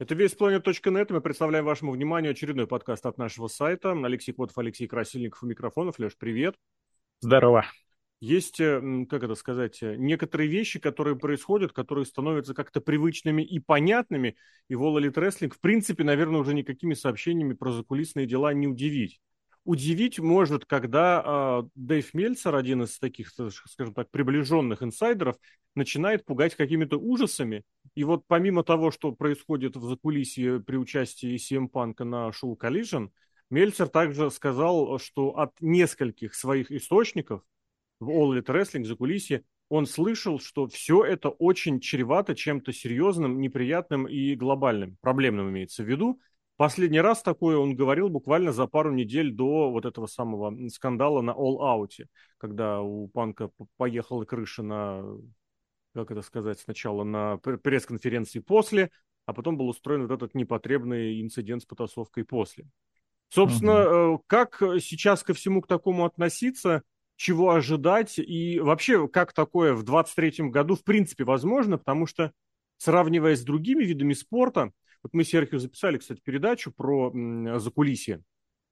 Это весьplanet.нет. Мы представляем вашему вниманию очередной подкаст от нашего сайта. Алексей Котов, Алексей Красильников у микрофонов. Леш, привет. Здорово. Есть, э, как это сказать, э, некоторые вещи, которые происходят, которые становятся как-то привычными и понятными. И в All Elite Wrestling, в принципе, наверное, уже никакими сообщениями про закулисные дела не удивить удивить может, когда э, Дэйв Мельцер, один из таких, скажем так, приближенных инсайдеров, начинает пугать какими-то ужасами. И вот помимо того, что происходит в закулисье при участии CM Панка на шоу Collision, Мельцер также сказал, что от нескольких своих источников в All Elite Wrestling, закулисье, он слышал, что все это очень чревато чем-то серьезным, неприятным и глобальным, проблемным имеется в виду. Последний раз такое он говорил буквально за пару недель до вот этого самого скандала на All Out, когда у Панка поехала крыша на, как это сказать, сначала на пресс-конференции после, а потом был устроен вот этот непотребный инцидент с потасовкой после. Собственно, угу. как сейчас ко всему к такому относиться, чего ожидать и вообще как такое в 23 году в принципе возможно, потому что сравнивая с другими видами спорта, вот мы с Серхио записали, кстати, передачу про закулисье,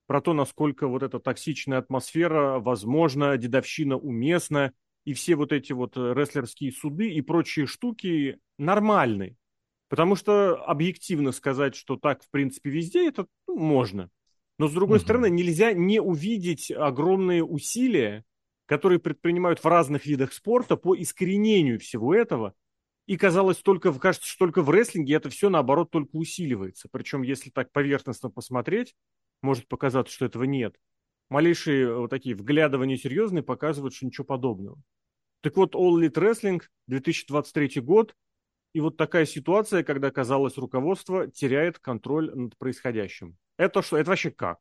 про то, насколько вот эта токсичная атмосфера, возможно, дедовщина уместна, и все вот эти вот э, рестлерские суды и прочие штуки нормальны. Потому что объективно сказать, что так, в принципе, везде, это ну, можно. Но, с другой угу. стороны, нельзя не увидеть огромные усилия, которые предпринимают в разных видах спорта по искоренению всего этого – и казалось, только, кажется, что только в рестлинге это все, наоборот, только усиливается. Причем, если так поверхностно посмотреть, может показаться, что этого нет. Малейшие э, вот такие вглядывания серьезные показывают, что ничего подобного. Так вот, All Elite Wrestling, 2023 год, и вот такая ситуация, когда, казалось, руководство теряет контроль над происходящим. Это что? Это вообще как?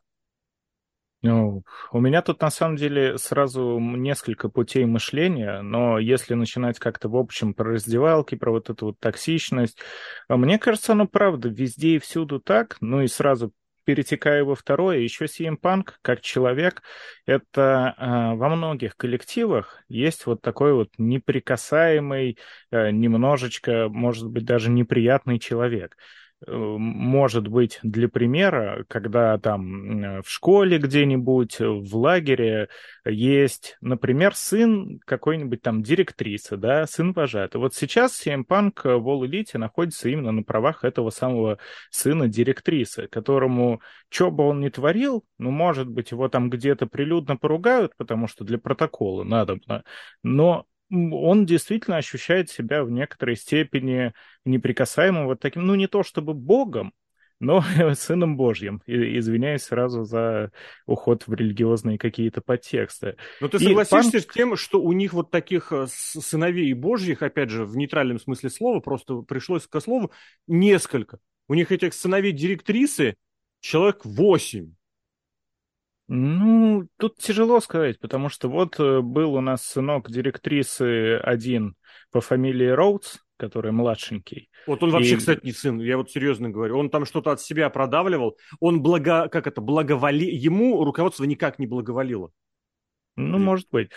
Ну, у меня тут на самом деле сразу несколько путей мышления, но если начинать как-то в общем про раздевалки, про вот эту вот токсичность, а мне кажется, оно правда везде и всюду так, ну и сразу перетекая во второе, еще CM Punk, как человек, это э, во многих коллективах есть вот такой вот неприкасаемый, э, немножечко, может быть, даже неприятный человек. Э, может быть, для примера, когда там в школе где-нибудь, в лагере есть, например, сын какой-нибудь там директрисы, да, сын вожатый. Вот сейчас CM Punk в All Elite находится именно на правах этого самого сына директрисы, которому, что бы он ни творил, ну, может быть, его там где-то прилюдно поругают, потому что для протокола надо, но он действительно ощущает себя в некоторой степени неприкасаемым вот таким, ну не то чтобы богом, но сыном Божьим. Извиняюсь сразу за уход в религиозные какие-то подтексты. Но ты согласишься пан... с тем, что у них вот таких э, сыновей Божьих, опять же, в нейтральном смысле слова, просто пришлось к слову, несколько. У них этих сыновей директрисы человек восемь. Ну, тут тяжело сказать, потому что вот э, был у нас сынок директрисы один по фамилии Роудс, который младшенький. Вот он вообще, и... кстати, не сын, я вот серьезно говорю. Он там что-то от себя продавливал. Он благо... Как это? Благоволи... Ему руководство никак не благоволило. Ну, может быть.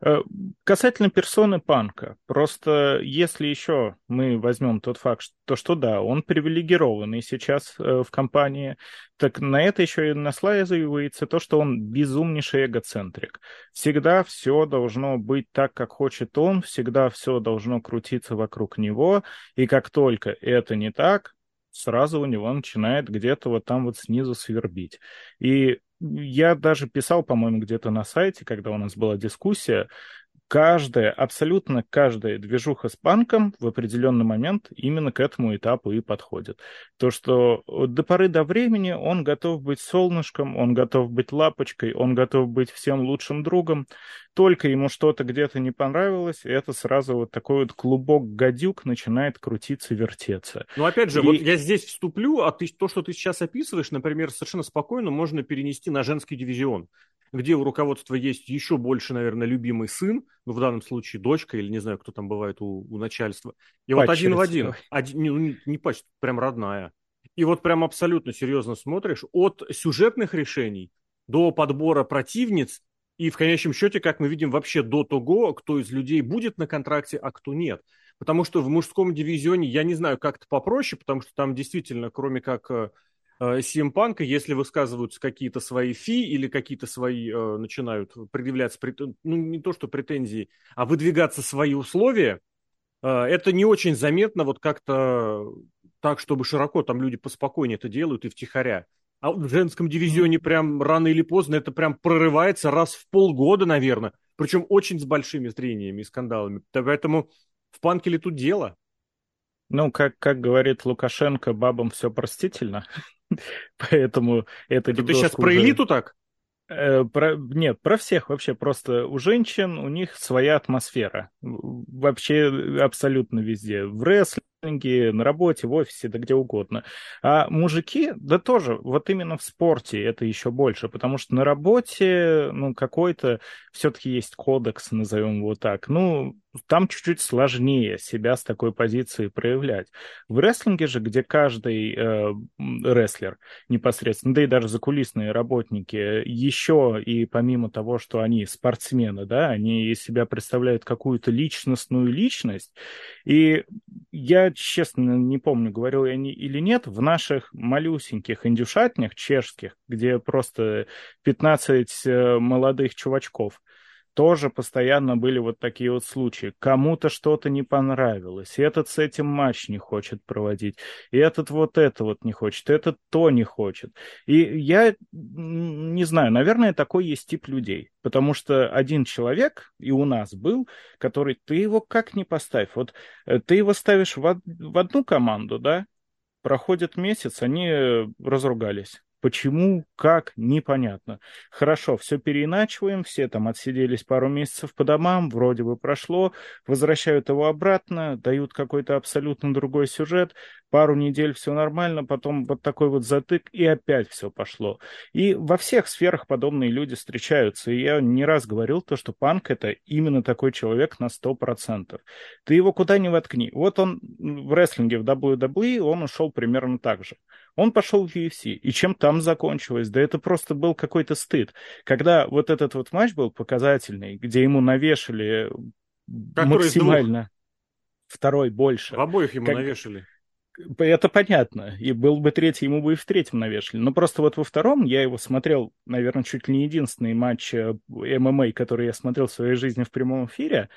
Э, касательно персоны Панка, просто если еще мы возьмем тот факт, что, что да, он привилегированный сейчас э, в компании, так на это еще и наслаивается то, что он безумнейший эгоцентрик. Всегда все должно быть так, как хочет он, всегда все должно крутиться вокруг него, и как только это не так, сразу у него начинает где-то вот там вот снизу свербить. И я даже писал, по-моему, где-то на сайте, когда у нас была дискуссия, каждая, абсолютно каждая движуха с банком в определенный момент именно к этому этапу и подходит. То, что до поры до времени он готов быть солнышком, он готов быть лапочкой, он готов быть всем лучшим другом, только ему что-то где-то не понравилось, и это сразу вот такой вот клубок гадюк начинает крутиться, вертеться. Ну, опять же, и... вот я здесь вступлю, а ты, то, что ты сейчас описываешь, например, совершенно спокойно можно перенести на женский дивизион где у руководства есть еще больше, наверное, любимый сын, ну, в данном случае дочка, или не знаю, кто там бывает у, у начальства. И пачерица. вот один в один, один не, не, не пачка, прям родная. И вот прям абсолютно серьезно смотришь, от сюжетных решений до подбора противниц, и в конечном счете, как мы видим, вообще до того, кто из людей будет на контракте, а кто нет. Потому что в мужском дивизионе, я не знаю, как-то попроще, потому что там действительно, кроме как э, Punk, если высказываются какие-то свои фи или какие-то свои э, начинают предъявляться, ну не то что претензии, а выдвигаться свои условия, э, это не очень заметно вот как-то так, чтобы широко там люди поспокойнее это делают и втихаря. А в женском дивизионе прям рано или поздно это прям прорывается раз в полгода, наверное. Причем очень с большими зрениями и скандалами. Поэтому в панке ли тут дело? Ну, как, как говорит Лукашенко, бабам все простительно. Поэтому это... Ты сейчас про элиту так? Э, про, нет, про всех вообще. Просто у женщин у них своя атмосфера. Вообще абсолютно везде. В рестлинге на работе, в офисе, да где угодно. А мужики, да тоже, вот именно в спорте это еще больше, потому что на работе, ну, какой-то все-таки есть кодекс, назовем его так. Ну, там чуть-чуть сложнее себя с такой позиции проявлять. В рестлинге же, где каждый э, рестлер непосредственно, да и даже закулисные работники, еще и помимо того, что они спортсмены, да, они из себя представляют какую-то личностную личность, и я честно не помню, говорил я не, или нет, в наших малюсеньких индюшатнях чешских, где просто 15 э, молодых чувачков, тоже постоянно были вот такие вот случаи. Кому-то что-то не понравилось, этот с этим матч не хочет проводить, и этот вот это вот не хочет, этот то не хочет. И я не знаю, наверное, такой есть тип людей, потому что один человек, и у нас был, который, ты его как не поставь, вот э, ты его ставишь в, в одну команду, да, проходит месяц, они разругались Почему, как, непонятно. Хорошо, все переиначиваем, все там отсиделись пару месяцев по домам, вроде бы прошло, возвращают его обратно, дают какой-то абсолютно другой сюжет, пару недель все нормально, потом вот такой вот затык, и опять все пошло. И во всех сферах подобные люди встречаются, и я не раз говорил то, что панк — это именно такой человек на сто процентов. Ты его куда ни воткни. Вот он в рестлинге в WWE, он ушел примерно так же. Он пошел в UFC, и чем там закончилось? Да это просто был какой-то стыд. Когда вот этот вот матч был показательный, где ему навешали Который максимально... Второй больше. В обоих ему как... навешали. Это понятно. И был бы третий, ему бы и в третьем навешали. Но просто вот во втором я его смотрел, наверное, чуть ли не единственный матч э, ММА, который я смотрел в своей жизни в прямом эфире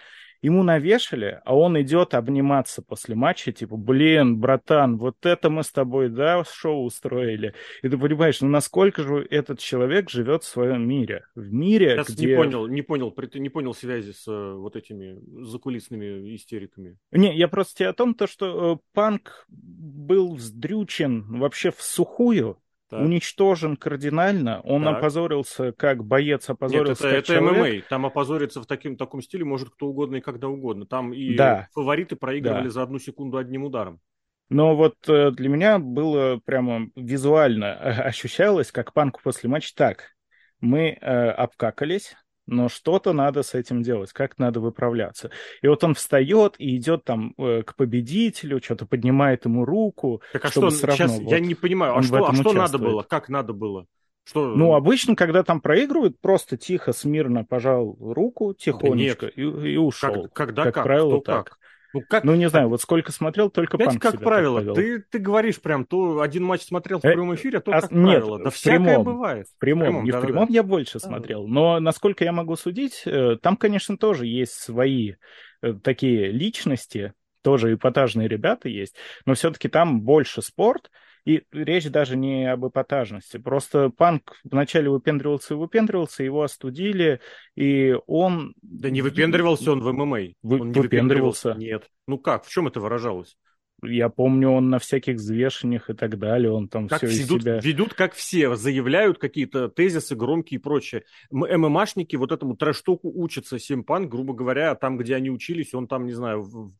ему навешали, а он идет обниматься после матча, типа, блин, братан, вот это мы с тобой, да, шоу устроили. И ты понимаешь, ну насколько же этот человек живет в своем мире? В мире, Сейчас где... не понял, не понял, не понял связи с э, вот этими закулисными истериками. Не, я просто тебе о том, то, что э, панк был вздрючен вообще в сухую, так. уничтожен кардинально. Он так. опозорился, как боец опозорился. Нет, это, это ММА. Там опозориться в таким, таком стиле может кто угодно и когда угодно. Там и да. фавориты проигрывали да. за одну секунду одним ударом. Но вот э, для меня было прямо визуально ощущалось, как панк после матча так. Мы э, обкакались, но что-то надо с этим делать, как надо выправляться. И вот он встает и идет там э, к победителю, что-то поднимает ему руку. Так а что, сейчас вот, я не понимаю, а что, а что надо было, как надо было? Что... Ну, обычно, когда там проигрывают, просто тихо, смирно пожал руку, тихонечко да и, и ушел. Как, когда как? как правило, так. Как? Ну, как... ну, не знаю, вот сколько смотрел, только Опять Панк как правило, ты, ты говоришь прям, то один матч смотрел в э, прямом эфире, а то а, как нет, правило. Да всякое прямом, бывает. В прямом, в прямом не да, в прямом да, я больше да. смотрел. Но, насколько я могу судить, э, там, конечно, тоже есть свои э, такие личности, тоже эпатажные ребята есть, но все-таки там больше спорт, и речь даже не об эпатажности. Просто Панк вначале выпендривался и выпендривался, его остудили, и он... Да не выпендривался он в ММА. Вы... Он не выпендривался. Нет. Ну как? В чем это выражалось? Я помню, он на всяких взвешениях и так далее, он там как все ведут, себя... ведут, как все, заявляют какие-то тезисы громкие и прочее. ММАшники вот этому трэш-току учатся, Симпан, грубо говоря, там, где они учились, он там, не знаю, в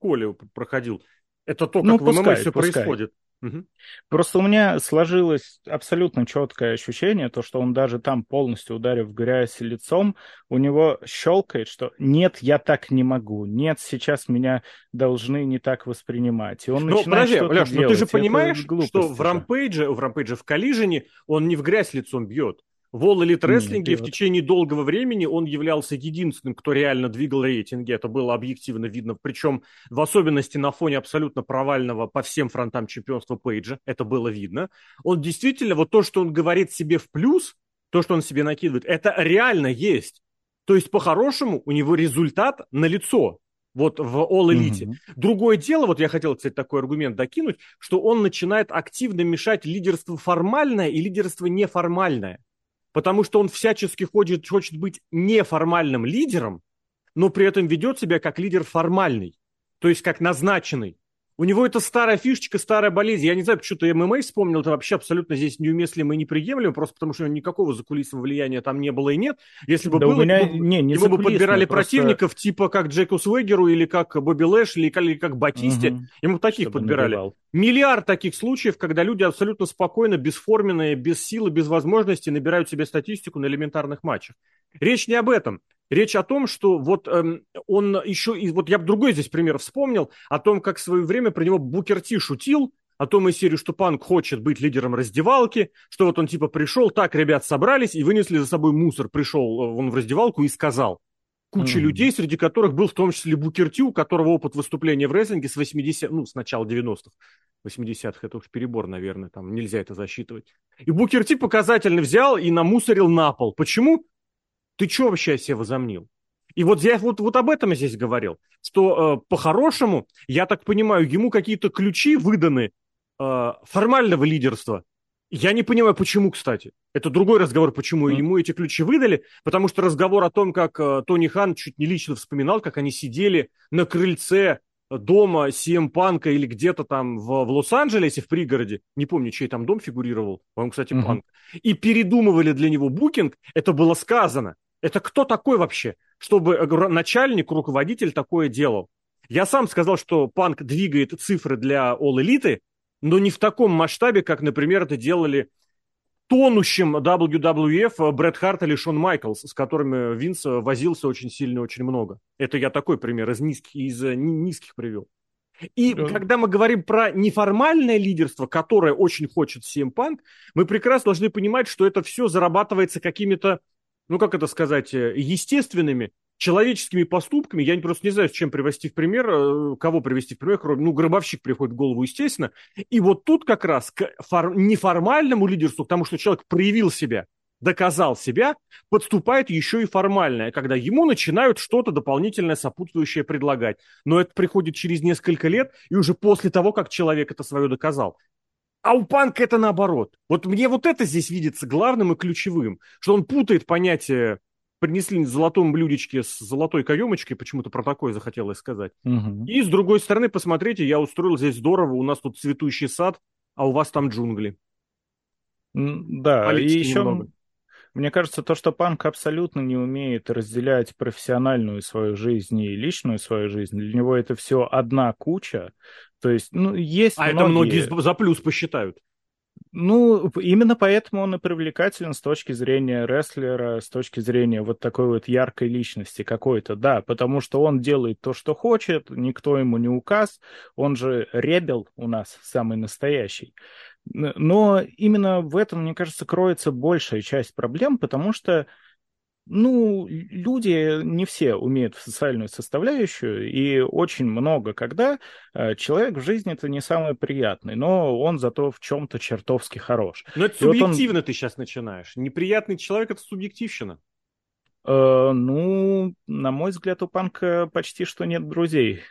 коле проходил. Это то, ну, как ну, в ММА все пускай. происходит. Угу. Просто у меня сложилось абсолютно четкое ощущение, то, что он даже там полностью ударив в грязь лицом, у него щелкает, что нет, я так не могу, нет, сейчас меня должны не так воспринимать. И он ну, начинает подожди, Леш, но ты же понимаешь, что в рампейдже, в рампейдже в коллижене он не в грязь лицом бьет. В All Elite Wrestling в течение долгого времени он являлся единственным, кто реально двигал рейтинги. Это было объективно видно. Причем в особенности на фоне абсолютно провального по всем фронтам чемпионства Пейджа. Это было видно. Он действительно, вот то, что он говорит себе в плюс, то, что он себе накидывает, это реально есть. То есть, по-хорошему, у него результат на лицо вот в All Elite. Mm-hmm. Другое дело, вот я хотел, кстати, такой аргумент докинуть, что он начинает активно мешать лидерству формальное и лидерство неформальное потому что он всячески хочет, хочет быть неформальным лидером, но при этом ведет себя как лидер формальный, то есть как назначенный. У него это старая фишечка, старая болезнь. Я не знаю, почему ты ММА вспомнил, это вообще абсолютно здесь неуместно и неприемлемо, просто потому что никакого закулисного влияния там не было и нет. Если бы да было, меня... ему, не, не ему бы подбирали просто... противников, типа как Джеку Свегеру или как Бобби Лэш, или как, или как Батисте. Угу. Ему таких Чтобы подбирали. Набивал. Миллиард таких случаев, когда люди абсолютно спокойно, бесформенные, без силы, без возможности набирают себе статистику на элементарных матчах. Речь не об этом. Речь о том, что вот эм, он еще, и вот я бы другой здесь пример вспомнил, о том, как в свое время про него Букер Ти шутил, о том из серии, что Панк хочет быть лидером раздевалки, что вот он типа пришел, так, ребят собрались и вынесли за собой мусор, пришел э, он в раздевалку и сказал. Куча mm-hmm. людей, среди которых был в том числе Букер Ти, у которого опыт выступления в рестлинге с 80 ну, с начала 90-х. 80-х это уж перебор, наверное, там нельзя это засчитывать. И Букер Ти показательно взял и намусорил на пол. Почему? Ты что вообще о себе возомнил? И вот я вот, вот об этом я здесь говорил, что э, по-хорошему, я так понимаю, ему какие-то ключи выданы э, формального лидерства. Я не понимаю, почему, кстати. Это другой разговор, почему mm. ему эти ключи выдали, потому что разговор о том, как э, Тони Хан чуть не лично вспоминал, как они сидели на крыльце дома CM Панка или где-то там в, в Лос-Анджелесе, в пригороде, не помню, чей там дом фигурировал, по-моему, кстати, mm-hmm. Панк, и передумывали для него букинг, это было сказано. Это кто такой вообще, чтобы э, начальник, руководитель такое делал? Я сам сказал, что Панк двигает цифры для All Elite, но не в таком масштабе, как, например, это делали тонущим WWF э, Брэд Харт или Шон Майклс, с которыми Винс э, возился очень сильно, очень много. Это я такой пример из низких, из низких привел. И да. когда мы говорим про неформальное лидерство, которое очень хочет CM Punk, мы прекрасно должны понимать, что это все зарабатывается какими-то ну как это сказать, э, естественными человеческими поступками, я просто не знаю, с чем привести в пример, э, кого привести в пример, кроме, ну, гробовщик приходит в голову, естественно. И вот тут как раз к фор- неформальному лидерству, потому что человек проявил себя, доказал себя, подступает еще и формальное, когда ему начинают что-то дополнительное сопутствующее предлагать. Но это приходит через несколько лет и уже после того, как человек это свое доказал. А у панка это наоборот. Вот мне вот это здесь видится главным и ключевым, что он путает понятие принесли в золотом блюдечке с золотой каемочкой, почему-то про такое захотелось сказать. Угу. И с другой стороны, посмотрите, я устроил здесь здорово, у нас тут цветущий сад, а у вас там джунгли. Да, Политики и еще немного. Мне кажется, то, что панк абсолютно не умеет разделять профессиональную свою жизнь и личную свою жизнь, для него это все одна куча. То есть, ну, есть А многие... это многие за плюс посчитают. Ну, именно поэтому он и привлекателен с точки зрения рестлера, с точки зрения вот такой вот яркой личности какой-то, да, потому что он делает то, что хочет, никто ему не указ, он же ребел у нас самый настоящий. Но именно в этом, мне кажется, кроется большая часть проблем, потому что ну, люди не все умеют в социальную составляющую, и очень много, когда э, человек в жизни это не самый приятный, но он зато в чем-то чертовски хорош. Но это и субъективно вот он... ты сейчас начинаешь. Неприятный человек это субъективщина. Э, ну, на мой взгляд, у панка почти что нет друзей.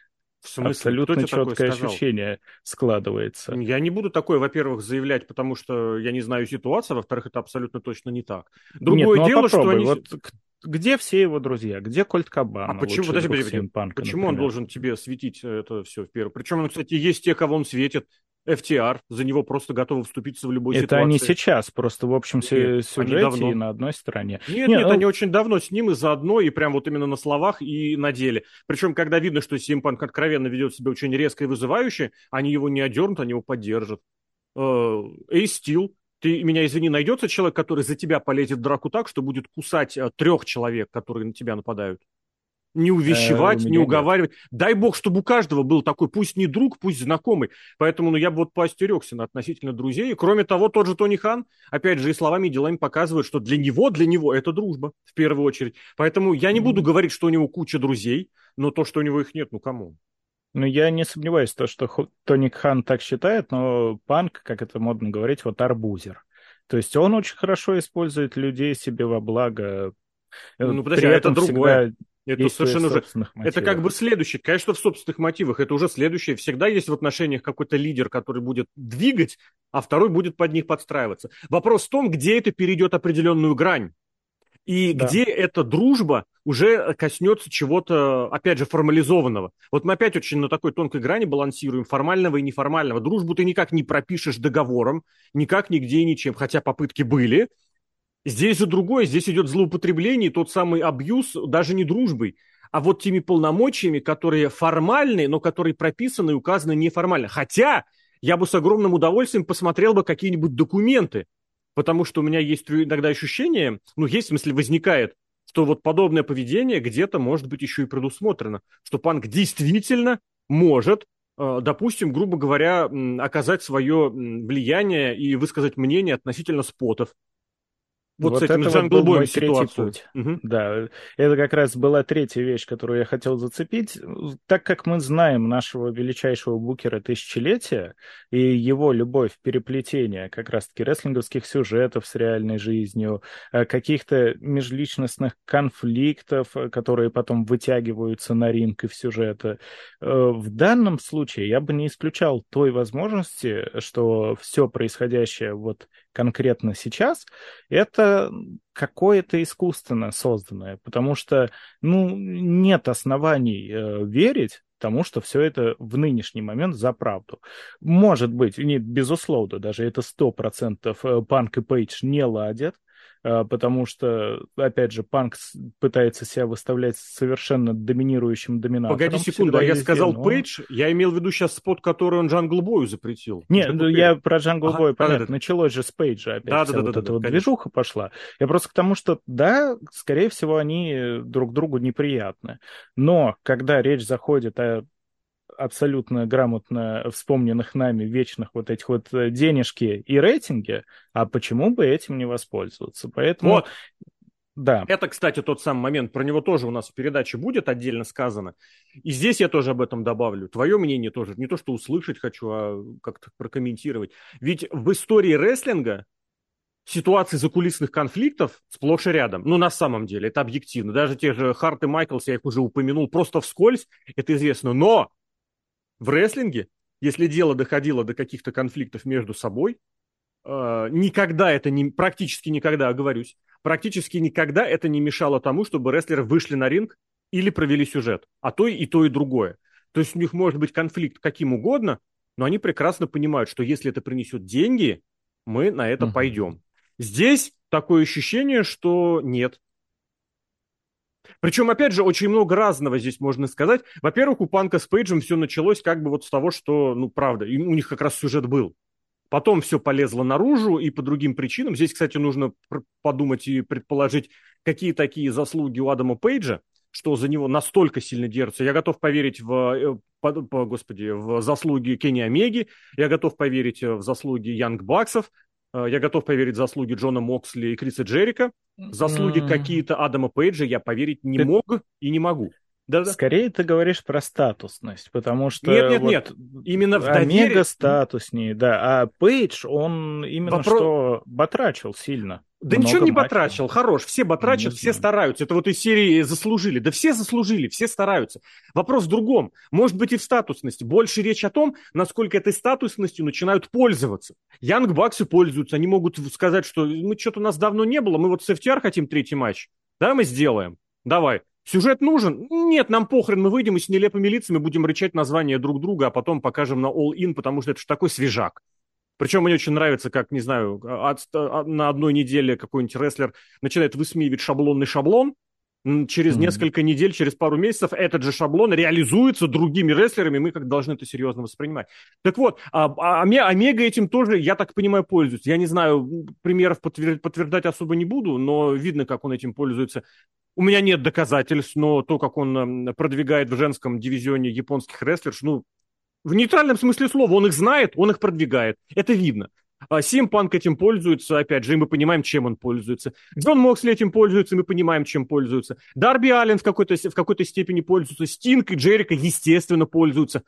В смысле? Абсолютно четкое ощущение складывается. Я не буду такое, во-первых, заявлять, потому что я не знаю ситуацию, во-вторых, это абсолютно точно не так. Другое Нет, ну, а дело, а что они... Вот где все его друзья? Где Кольт Кабан? А почему, подожди, подожди, Панка, почему например? он должен тебе светить это все в первую? Причем, кстати, есть те, кого он светит. FTR, за него просто готовы вступиться в любой это ситуации. Это они сейчас, просто в общем нет, сюжете и на одной стороне. Нет, нет, нет ну... они очень давно с ним и заодно, и прям вот именно на словах и на деле. Причем, когда видно, что Симпанк откровенно ведет себя очень резко и вызывающе, они его не одернут, они его поддержат. Эй, Стил, ты меня извини, найдется человек, который за тебя полезет в драку так, что будет кусать трех человек, которые на тебя нападают? Не увещевать, э, не уговаривать. Нет. Дай бог, чтобы у каждого был такой, пусть не друг, пусть знакомый. Поэтому ну, я бы вот поостерегся на относительно друзей. И, кроме того, тот же Тони Хан, опять же, и словами, и делами показывает, что для него, для него это дружба в первую очередь. Поэтому я не буду говорить, что у него куча друзей, но то, что у него их нет, ну кому? Ну, я не сомневаюсь, то, что Тони Хан так считает, но панк, как это модно говорить, вот арбузер. То есть он очень хорошо использует людей себе во благо. Ну, подожди, При а это другое. Это совершенно уже... Это как бы следующее. Конечно, в собственных мотивах. Это уже следующее. Всегда есть в отношениях какой-то лидер, который будет двигать, а второй будет под них подстраиваться. Вопрос в том, где это перейдет определенную грань. И да. где эта дружба уже коснется чего-то, опять же, формализованного. Вот мы опять очень на такой тонкой грани балансируем формального и неформального. Дружбу ты никак не пропишешь договором, никак, нигде и ничем, хотя попытки были. Здесь же другое, здесь идет злоупотребление, тот самый абьюз даже не дружбой, а вот теми полномочиями, которые формальные, но которые прописаны и указаны неформально. Хотя я бы с огромным удовольствием посмотрел бы какие-нибудь документы, потому что у меня есть иногда ощущение, ну, есть, в смысле, возникает, что вот подобное поведение где-то может быть еще и предусмотрено, что панк действительно может э, допустим, грубо говоря, оказать свое влияние и высказать мнение относительно спотов, вот, вот с этим вот мой третий путь. Угу. Да, это как раз была третья вещь, которую я хотел зацепить. Так как мы знаем нашего величайшего букера тысячелетия и его любовь переплетения как раз-таки рестлинговских сюжетов с реальной жизнью, э, каких-то межличностных конфликтов, э, которые потом вытягиваются на ринг и в сюжеты, э, в данном случае я бы не исключал той возможности, что все происходящее вот конкретно сейчас, это какое-то искусственно созданное, потому что, ну, нет оснований э, верить тому, что все это в нынешний момент за правду. Может быть, не, безусловно, даже это сто процентов э, Панк и Пейдж не ладят, потому что, опять же, панк пытается себя выставлять совершенно доминирующим доминатором. Погоди секунду, а я сказал но... Пейдж, я имел в виду сейчас спот, который он Джангл Бою запретил. Нет, ну, я про Джангл ага, Бой, понятно, да, началось же с Пейджа опять, да, вся да, вот да, эта да, вот конечно. движуха пошла. Я просто к тому, что, да, скорее всего, они друг другу неприятны, но когда речь заходит о абсолютно грамотно вспомненных нами вечных вот этих вот э, денежки и рейтинги, а почему бы этим не воспользоваться? Поэтому... Вот. Да. Это, кстати, тот самый момент, про него тоже у нас в передаче будет отдельно сказано. И здесь я тоже об этом добавлю. Твое мнение тоже. Не то, что услышать хочу, а как-то прокомментировать. Ведь в истории рестлинга ситуации закулисных конфликтов сплошь и рядом. Ну, на самом деле, это объективно. Даже те же Харт и Майклс, я их уже упомянул, просто вскользь, это известно. Но в рестлинге, если дело доходило до каких-то конфликтов между собой, э, никогда это не, практически никогда, оговорюсь, практически никогда это не мешало тому, чтобы рестлеры вышли на ринг или провели сюжет, а то и то, и другое. То есть у них может быть конфликт каким угодно, но они прекрасно понимают, что если это принесет деньги, мы на это uh-huh. пойдем. Здесь такое ощущение, что нет, причем, опять же, очень много разного здесь можно сказать. Во-первых, у Панка с Пейджем все началось как бы вот с того, что, ну, правда, у них как раз сюжет был. Потом все полезло наружу и по другим причинам. Здесь, кстати, нужно подумать и предположить, какие такие заслуги у Адама Пейджа, что за него настолько сильно держится. Я готов поверить в, э, по, по, господи, в заслуги Кенни Омеги, я готов поверить в заслуги Янг Баксов, Э, я готов поверить в заслуги Джона Моксли и Криса Джерика. Заслуги mm. какие-то Адама Пейджа я поверить не ты... мог и не могу. Да-да. Скорее ты говоришь про статусность, потому что... Нет, нет, вот нет, именно в доверии... Омега статуснее, да, а Пейдж, он именно Вопро... что батрачил сильно. Да ничего не батрачил, матчей. хорош, все батрачат, все стараются. Это вот из серии заслужили. Да все заслужили, все стараются. Вопрос в другом. Может быть и в статусности. Больше речь о том, насколько этой статусностью начинают пользоваться. Янг Баксы пользуются, они могут сказать, что мы что-то у нас давно не было, мы вот с FTR хотим третий матч. Да, мы сделаем. Давай. Сюжет нужен? Нет, нам похрен, мы выйдем и с нелепыми лицами будем рычать название друг друга, а потом покажем на All In, потому что это же такой свежак. Причем мне очень нравится, как, не знаю, от, от, на одной неделе какой-нибудь рестлер начинает высмеивать шаблонный шаблон, через mm-hmm. несколько недель, через пару месяцев этот же шаблон реализуется другими рестлерами, мы как должны это серьезно воспринимать. Так вот, а, а, Омега этим тоже, я так понимаю, пользуется. Я не знаю, примеров подтвер- подтверждать особо не буду, но видно, как он этим пользуется. У меня нет доказательств, но то, как он продвигает в женском дивизионе японских рестлерш, ну, в нейтральном смысле слова, он их знает, он их продвигает. Это видно. А Симпанк этим пользуется, опять же, и мы понимаем, чем он пользуется. Джон Моксли этим пользуется, и мы понимаем, чем пользуется. Дарби Аллен в какой-то, в какой-то степени пользуется. Стинг и Джерика, естественно, пользуются.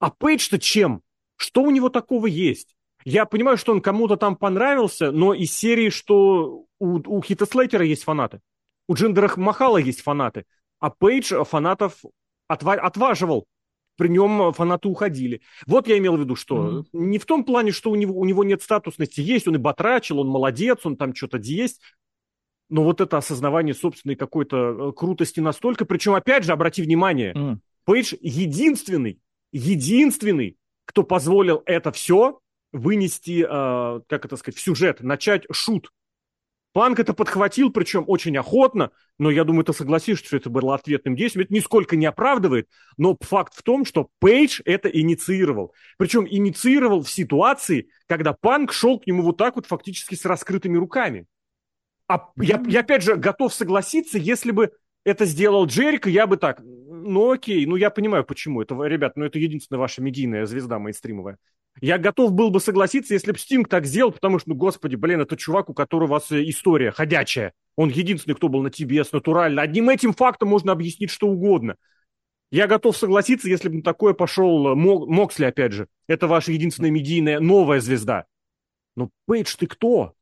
А Пейдж-то чем? Что у него такого есть? Я понимаю, что он кому-то там понравился, но из серии, что у, у Хита Слейтера есть фанаты, у Джиндера Махала есть фанаты, а Пейдж фанатов отва- отваживал при нем фанаты уходили. Вот я имел в виду, что mm-hmm. не в том плане, что у него, у него нет статусности. Есть, он и батрачил, он молодец, он там что-то есть. Но вот это осознавание собственной какой-то э, крутости настолько. Причем, опять же, обрати внимание, mm. Пейдж единственный, единственный, кто позволил это все вынести, э, как это сказать, в сюжет, начать шут Панк это подхватил, причем очень охотно, но я думаю, ты согласишься, что это было ответным действием. Это нисколько не оправдывает, но факт в том, что Пейдж это инициировал. Причем инициировал в ситуации, когда Панк шел к нему вот так вот фактически с раскрытыми руками. А я, я опять же готов согласиться, если бы это сделал Джерика, я бы так, ну окей, ну я понимаю, почему. Это, ребят, ну это единственная ваша медийная звезда мейнстримовая. Я готов был бы согласиться, если бы Стинг так сделал, потому что, ну, господи, блин, это чувак, у которого у вас э, история ходячая. Он единственный, кто был на ТБС натурально. Одним этим фактом можно объяснить что угодно. Я готов согласиться, если бы на такое пошел э, Моксли, опять же. Это ваша единственная медийная новая звезда. Но Пейдж, ты кто?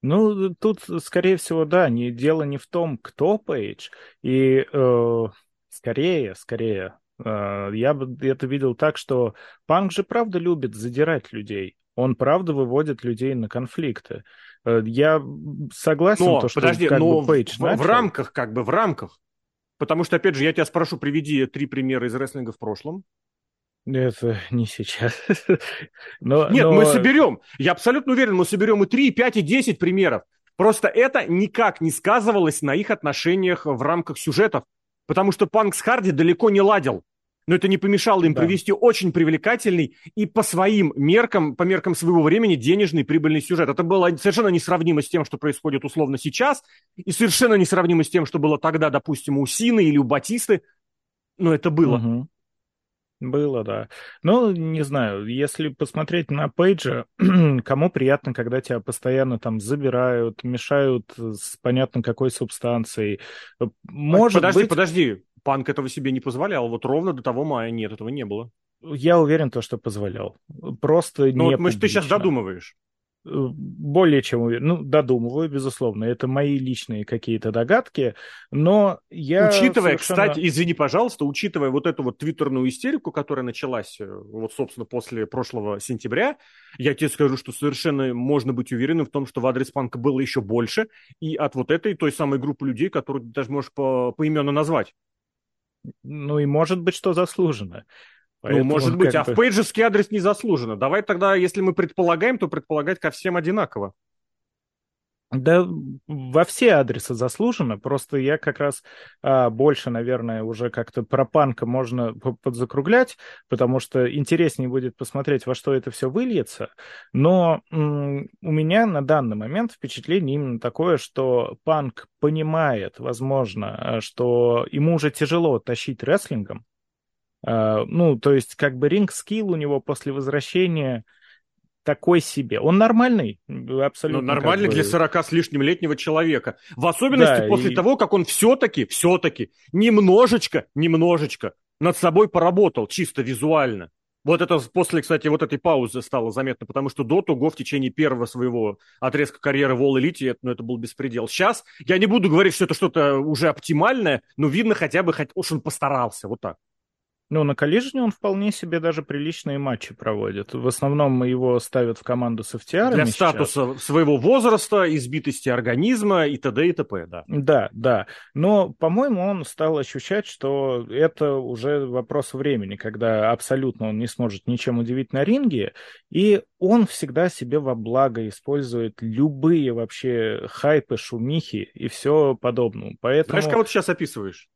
Ну, тут, скорее всего, да, не, дело не в том, кто Пейдж. И э, скорее, скорее, я бы это видел так, что панк же правда любит задирать людей. Он правда выводит людей на конфликты. Э, я согласен, но, то, что подожди, как но бы Пейдж в, начал. в рамках, как бы в рамках. Потому что, опять же, я тебя спрошу, приведи три примера из рестлинга в прошлом. Это не сейчас. но, Нет, но... мы соберем. Я абсолютно уверен, мы соберем и 3, и 5, и 10 примеров. Просто это никак не сказывалось на их отношениях в рамках сюжетов. Потому что Панк с Харди далеко не ладил но это не помешало им да. провести очень привлекательный и по своим меркам, по меркам своего времени, денежный прибыльный сюжет. Это было совершенно несравнимо с тем, что происходит условно сейчас, и совершенно несравнимо с тем, что было тогда, допустим, у Сины или у Батисты, но это было. Угу. Было, да. Ну, не знаю, если посмотреть на Пейджа, кому приятно, когда тебя постоянно там забирают, мешают с понятно какой субстанцией. Может подожди, быть... подожди, Панк этого себе не позволял. Вот ровно до того мая нет, этого не было. Я уверен, то, что позволял. Просто ну, не вот мы, ты сейчас додумываешь. Э, более чем уверен. Ну, додумываю, безусловно. Это мои личные какие-то догадки, но я... Учитывая, совершенно... кстати, извини, пожалуйста, учитывая вот эту вот твиттерную истерику, которая началась э, вот, собственно, после прошлого сентября, я тебе скажу, что совершенно можно быть уверенным в том, что в адрес панка было еще больше, и от вот этой той самой группы людей, которую ты даже можешь по, поименно назвать. Ну и может быть, что заслуженно. Ну, Поэтому, ну, может быть, а в пейджевский адрес не заслуженно. Давай тогда, если мы предполагаем, то предполагать ко всем одинаково. Да, во все адресы заслуженно, просто я как раз а, больше, наверное, уже как-то про панка можно подзакруглять, потому что интереснее будет посмотреть, во что это все выльется. Но м- у меня на данный момент впечатление именно такое, что панк понимает, возможно, что ему уже тяжело тащить рестлингом. А, ну, то есть как бы ринг-скилл у него после возвращения такой себе. Он нормальный, абсолютно. Ну, нормальный как бы... для 40 с лишним летнего человека. В особенности да, после и... того, как он все-таки, все-таки немножечко, немножечко над собой поработал, чисто визуально. Вот это после, кстати, вот этой паузы стало заметно, потому что до того в течение первого своего отрезка карьеры в All Elite, ну, это был беспредел. Сейчас я не буду говорить, что это что-то уже оптимальное, но видно хотя бы, хоть уж он постарался, вот так. Ну, на коллижне он вполне себе даже приличные матчи проводит. В основном его ставят в команду с FTR. Для статуса сейчас. своего возраста, избитости организма и т.д. и т.п., да. Да, да. Но, по-моему, он стал ощущать, что это уже вопрос времени, когда абсолютно он не сможет ничем удивить на ринге, и он всегда себе во благо использует любые вообще хайпы, шумихи и все подобное. Поэтому... Знаешь, кого ты сейчас описываешь?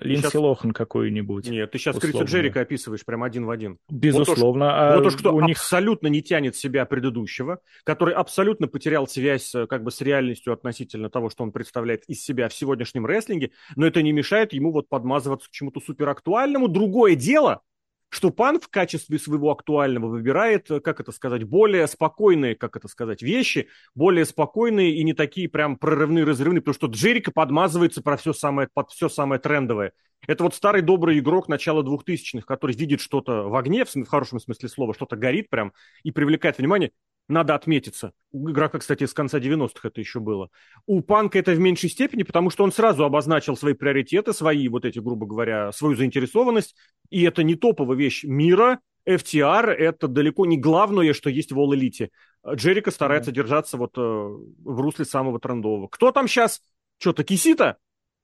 Линдси сейчас... Лохан какую-нибудь. Нет, ты сейчас Криса Джерика описываешь прям один в один. Безусловно. Вот уж, а вот уж кто у них... абсолютно не тянет себя предыдущего, который абсолютно потерял связь э, как бы с реальностью относительно того, что он представляет из себя в сегодняшнем рестлинге, но это не мешает ему вот подмазываться к чему-то суперактуальному. Другое дело, что Пан в качестве своего актуального выбирает, э, как это сказать, более спокойные, как это сказать, вещи, более спокойные и не такие прям прорывные, разрывные, потому что Джерика подмазывается про все самое, под все самое трендовое. Это вот старый добрый игрок начала двухтысячных, который видит что-то в огне, в хорошем смысле слова, что-то горит прям и привлекает внимание надо отметиться. У игрока, кстати, с конца 90-х это еще было. У Панка это в меньшей степени, потому что он сразу обозначил свои приоритеты, свои вот эти, грубо говоря, свою заинтересованность. И это не топовая вещь мира. FTR – это далеко не главное, что есть в All Elite. Джерика старается mm-hmm. держаться вот э, в русле самого трендового. Кто там сейчас? Что-то Кисита?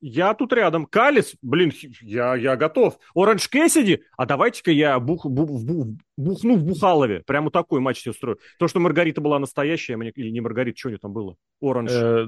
Я тут рядом. Калис, блин, я, я готов. Оранж Кэссиди, а давайте-ка я бух, бух, бух, бухну в Бухалове. Прямо такой матч себе устрою. То, что Маргарита была настоящая, мне, или не Маргарита, что у нее там было? Оранж. Э,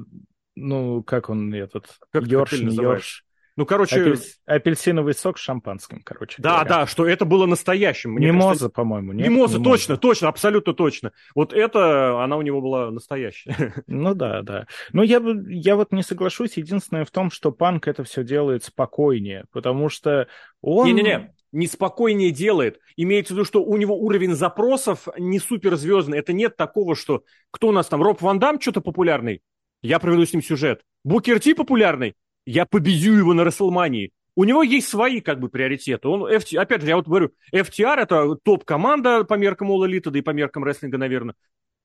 ну, как он этот? Как Йорш, не Йорш. Ну, короче... Апель... Апельсиновый сок с шампанским, короче Да, говоря. да, что это было настоящим. Мне Мимоза, кажется, по-моему, нет? Мимоза, Мимоза, точно, точно, абсолютно точно. Вот это, она у него была настоящая. Ну да, да. Но я, я вот не соглашусь. Единственное в том, что панк это все делает спокойнее, потому что он... Не-не-не, не спокойнее делает. Имеется в виду, что у него уровень запросов не суперзвездный. Это нет такого, что кто у нас там, Роб Ван Дам что-то популярный? Я проведу с ним сюжет. Букер Ти популярный? Я победю его на Расселмании. У него есть свои как бы приоритеты. Он, FT, опять же, я вот говорю, FTR это топ-команда по меркам All Elite, да и по меркам рестлинга, наверное.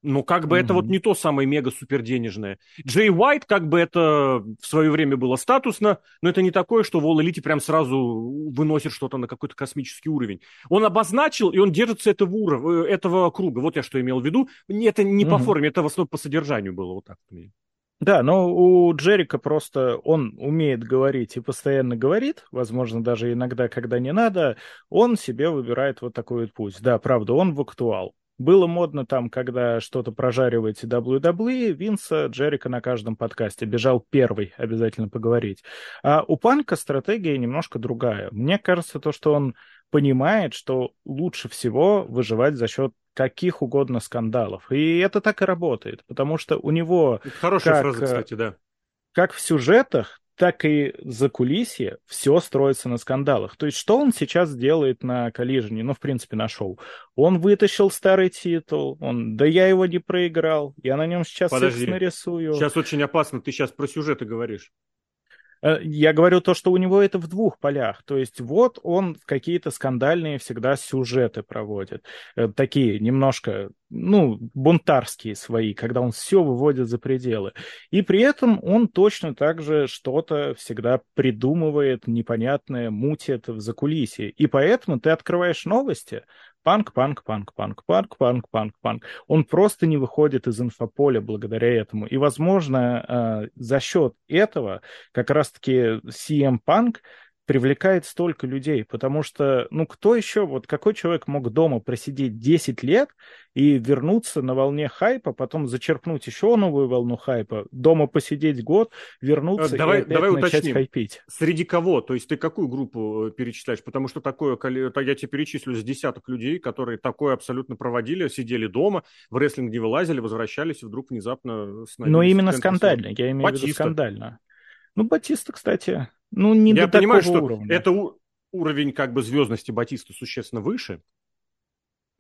Но как бы mm-hmm. это вот не то самое мега-супер денежное. Джей Уайт, как бы это в свое время было статусно, но это не такое, что в All Elite прям сразу выносит что-то на какой-то космический уровень. Он обозначил, и он держится этого, уровня, этого круга. Вот я что имел в виду. Это не mm-hmm. по форме, это в основном по содержанию было вот так. Да, но у Джерика просто он умеет говорить и постоянно говорит, возможно, даже иногда, когда не надо, он себе выбирает вот такой вот путь. Да, правда, он в актуал. Было модно там, когда что-то прожариваете WWE, Винса Джерика на каждом подкасте бежал первый обязательно поговорить. А у Панка стратегия немножко другая. Мне кажется, то, что он понимает, что лучше всего выживать за счет каких угодно скандалов. И это так и работает, потому что у него... Это хорошая как, фраза, кстати, да. Как в сюжетах, так и за кулисье все строится на скандалах. То есть что он сейчас делает на коллижне, ну, в принципе, на шоу? Он вытащил старый титул, он, да я его не проиграл, я на нем сейчас Подожди. нарисую. Сейчас очень опасно, ты сейчас про сюжеты говоришь. Э, я говорю то, что у него это в двух полях. То есть вот он какие-то скандальные всегда сюжеты проводит. Э, такие немножко, ну, бунтарские свои, когда он все выводит за пределы. И при этом он точно так же что-то всегда придумывает непонятное, мутит в закулисье. И поэтому ты открываешь новости, Панк, панк, панк, панк, панк, панк, панк, панк. Он просто не выходит из инфополя благодаря этому. И, возможно, э, за счет этого как раз-таки CM Punk привлекает столько людей, потому что, ну, кто еще, вот какой человек мог дома просидеть 10 лет и вернуться на волне хайпа, потом зачерпнуть еще новую волну хайпа, дома посидеть год, вернуться давай, и опять давай начать уточним. хайпить. Среди кого? То есть ты какую группу э, перечисляешь? Потому что такое, я тебе перечислю с десяток людей, которые такое абсолютно проводили, сидели дома, в рестлинг не вылазили, возвращались и вдруг внезапно... Но именно скандально, я имею Батиста. в виду скандально. Ну, Батиста, кстати, ну, не Я до понимаю, такого что уровня. это у, уровень как бы звездности Батиста существенно выше.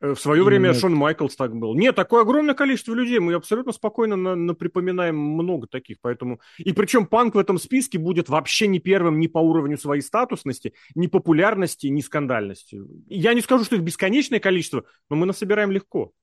Э, в свое время Нет. Шон Майклс так был. Нет, такое огромное количество людей. Мы абсолютно спокойно на, на припоминаем много таких. Поэтому... И причем панк в этом списке будет вообще не первым ни по уровню своей статусности, ни популярности, ни скандальности. Я не скажу, что их бесконечное количество, но мы насобираем легко.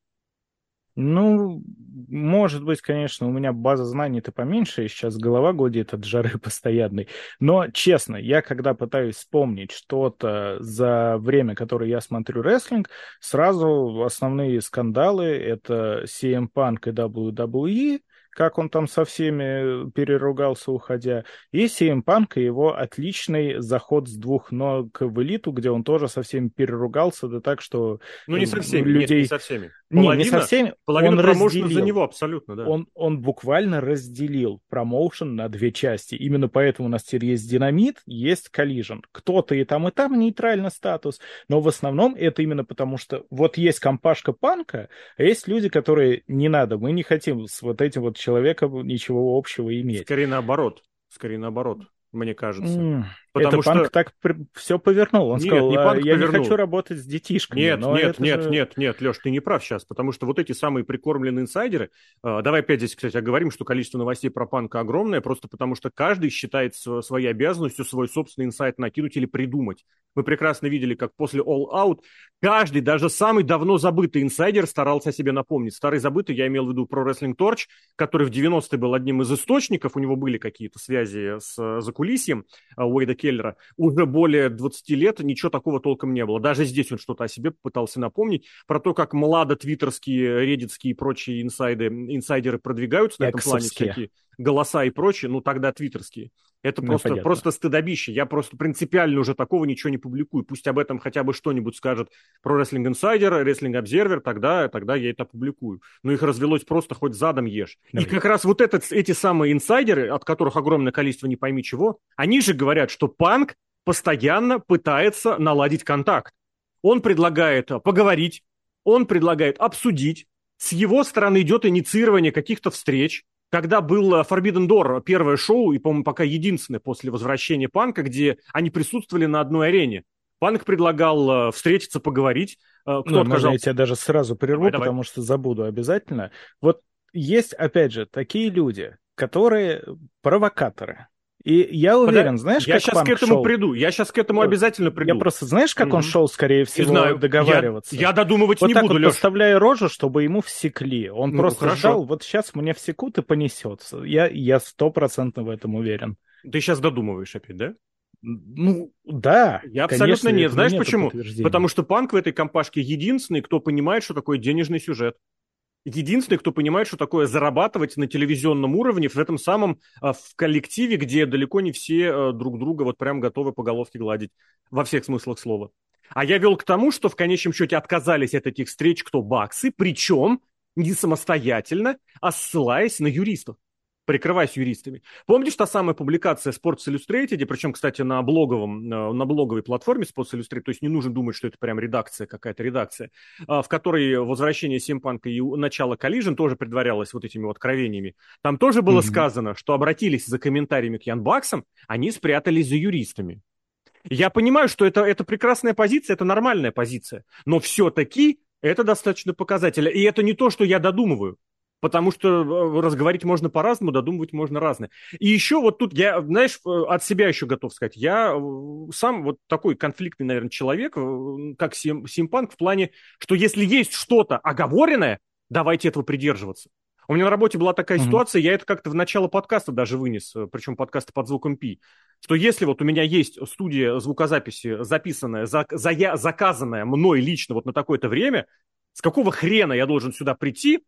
Ну, может быть, конечно, у меня база знаний-то поменьше, и сейчас голова гудит от жары постоянной. Но, честно, я когда пытаюсь вспомнить что-то за время, которое я смотрю рестлинг, сразу основные скандалы — это CM Punk и WWE, как он там со всеми переругался, уходя, и CM Punk и его отличный заход с двух ног в элиту, где он тоже со всеми переругался, да так, что... Ну, не со всеми, людей... нет, не со всеми. Половина, не, не со всеми. Половина он разделил. за него, абсолютно, да. Он, он буквально разделил промоушен на две части. Именно поэтому у нас теперь есть динамит, есть коллижен. Кто-то и там, и там нейтральный статус, но в основном это именно потому, что вот есть компашка панка, а есть люди, которые не надо, мы не хотим с вот этим вот человеком ничего общего иметь. Скорее наоборот. Скорее наоборот мне кажется. Потому это что... Панк так все повернул. Он нет, сказал, не панк я повернул. не хочу работать с детишками. Нет, нет, нет, же... нет, нет, Леш, ты не прав сейчас, потому что вот эти самые прикормленные инсайдеры, э, давай опять здесь, кстати, оговорим, что количество новостей про панка огромное, просто потому что каждый считает своей обязанностью свой собственный инсайт накинуть или придумать. Мы прекрасно видели, как после All Out каждый, даже самый давно забытый инсайдер старался о себе напомнить. Старый забытый, я имел в виду про Wrestling Torch, который в 90-е был одним из источников, у него были какие-то связи с э, закулисьем э, Уэйда Келлера, уже более 20 лет ничего такого толком не было. Даже здесь он что-то о себе пытался напомнить, про то, как младо-твиттерские, реддитские и прочие инсайды, инсайдеры продвигаются на этом плане, всякие голоса и прочее, ну тогда твиттерские. Это ну, просто, просто стыдобище. Я просто принципиально уже такого ничего не публикую. Пусть об этом хотя бы что-нибудь скажет про Wrestling Insider, Wrestling Observer, тогда, тогда я это публикую. Но их развелось просто хоть задом ешь. Давай. И как раз вот этот, эти самые инсайдеры, от которых огромное количество не пойми чего, они же говорят, что панк постоянно пытается наладить контакт. Он предлагает поговорить, он предлагает обсудить, с его стороны идет инициирование каких-то встреч, когда был э, Forbidden Door, первое шоу, и, по-моему, пока единственное после возвращения Панка, где они присутствовали на одной арене. Панк предлагал э, встретиться, поговорить. Э, кто ну, отказал? я тебя даже сразу прерву, давай, потому давай. что забуду обязательно. Вот есть, опять же, такие люди, которые провокаторы. И я уверен, Подо... знаешь, я как сейчас к этому шел? приду. Я сейчас к этому обязательно приду. Я просто знаешь, как mm-hmm. он шел, скорее всего, знаю. договариваться. Я, я додумывать вот не так буду, вот Леш. Поставляя рожу, чтобы ему всекли. Он ну, просто хорошо. ждал, вот сейчас мне всекут и понесется. Я я стопроцентно в этом уверен. Ты сейчас додумываешь опять, да? Ну, да. Я абсолютно нет. Знаешь почему? Потому что панк в этой компашке единственный, кто понимает, что такое денежный сюжет единственный, кто понимает, что такое зарабатывать на телевизионном уровне в этом самом а, в коллективе, где далеко не все а, друг друга вот прям готовы по головке гладить во всех смыслах слова. А я вел к тому, что в конечном счете отказались от этих встреч кто баксы, причем не самостоятельно, а ссылаясь на юристов прикрываясь юристами. Помнишь та самая публикация Sports Illustrated, причем, кстати, на, блоговом, э, на блоговой платформе Sports Illustrated, то есть не нужно думать, что это прям редакция, какая-то редакция, а, в которой возвращение Симпанка и начало Collision тоже предварялось вот этими вот кровениями. Там тоже было mm-hmm. сказано, что обратились за комментариями к Янбаксам, они спрятались за юристами. Я понимаю, что это, это прекрасная позиция, это нормальная позиция, но все-таки это достаточно показательно. И это не то, что я додумываю потому что э, разговорить можно по-разному, додумывать можно разное. И еще вот тут я, знаешь, э, от себя еще готов сказать, я э, сам вот такой конфликтный, наверное, человек, как Сим, Симпанк, в плане, что если есть что-то оговоренное, давайте этого придерживаться. У меня на работе была такая mm-hmm. ситуация, я это как-то в начало подкаста даже вынес, причем подкаста под звуком Пи, что если вот у меня есть студия звукозаписи, записанная, за, за, заказанная мной лично вот на такое-то время, с какого хрена я должен сюда прийти,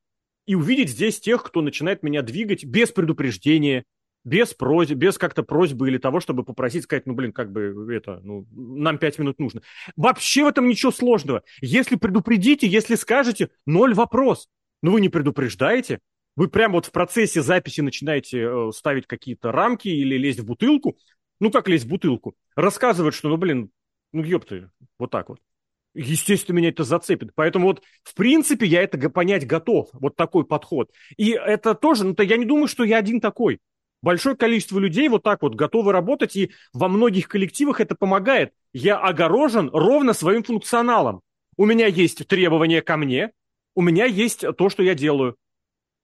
и увидеть здесь тех, кто начинает меня двигать без предупреждения, без просьбы, без как-то просьбы или того, чтобы попросить, сказать, ну, блин, как бы это, ну, нам пять минут нужно. Вообще в этом ничего сложного. Если предупредите, если скажете, ноль вопрос. Но вы не предупреждаете, вы прямо вот в процессе записи начинаете э, ставить какие-то рамки или лезть в бутылку. Ну, как лезть в бутылку? Рассказывать, что, ну, блин, ну, ёпты, вот так вот естественно, меня это зацепит. Поэтому вот, в принципе, я это понять готов, вот такой подход. И это тоже, ну, то я не думаю, что я один такой. Большое количество людей вот так вот готовы работать, и во многих коллективах это помогает. Я огорожен ровно своим функционалом. У меня есть требования ко мне, у меня есть то, что я делаю.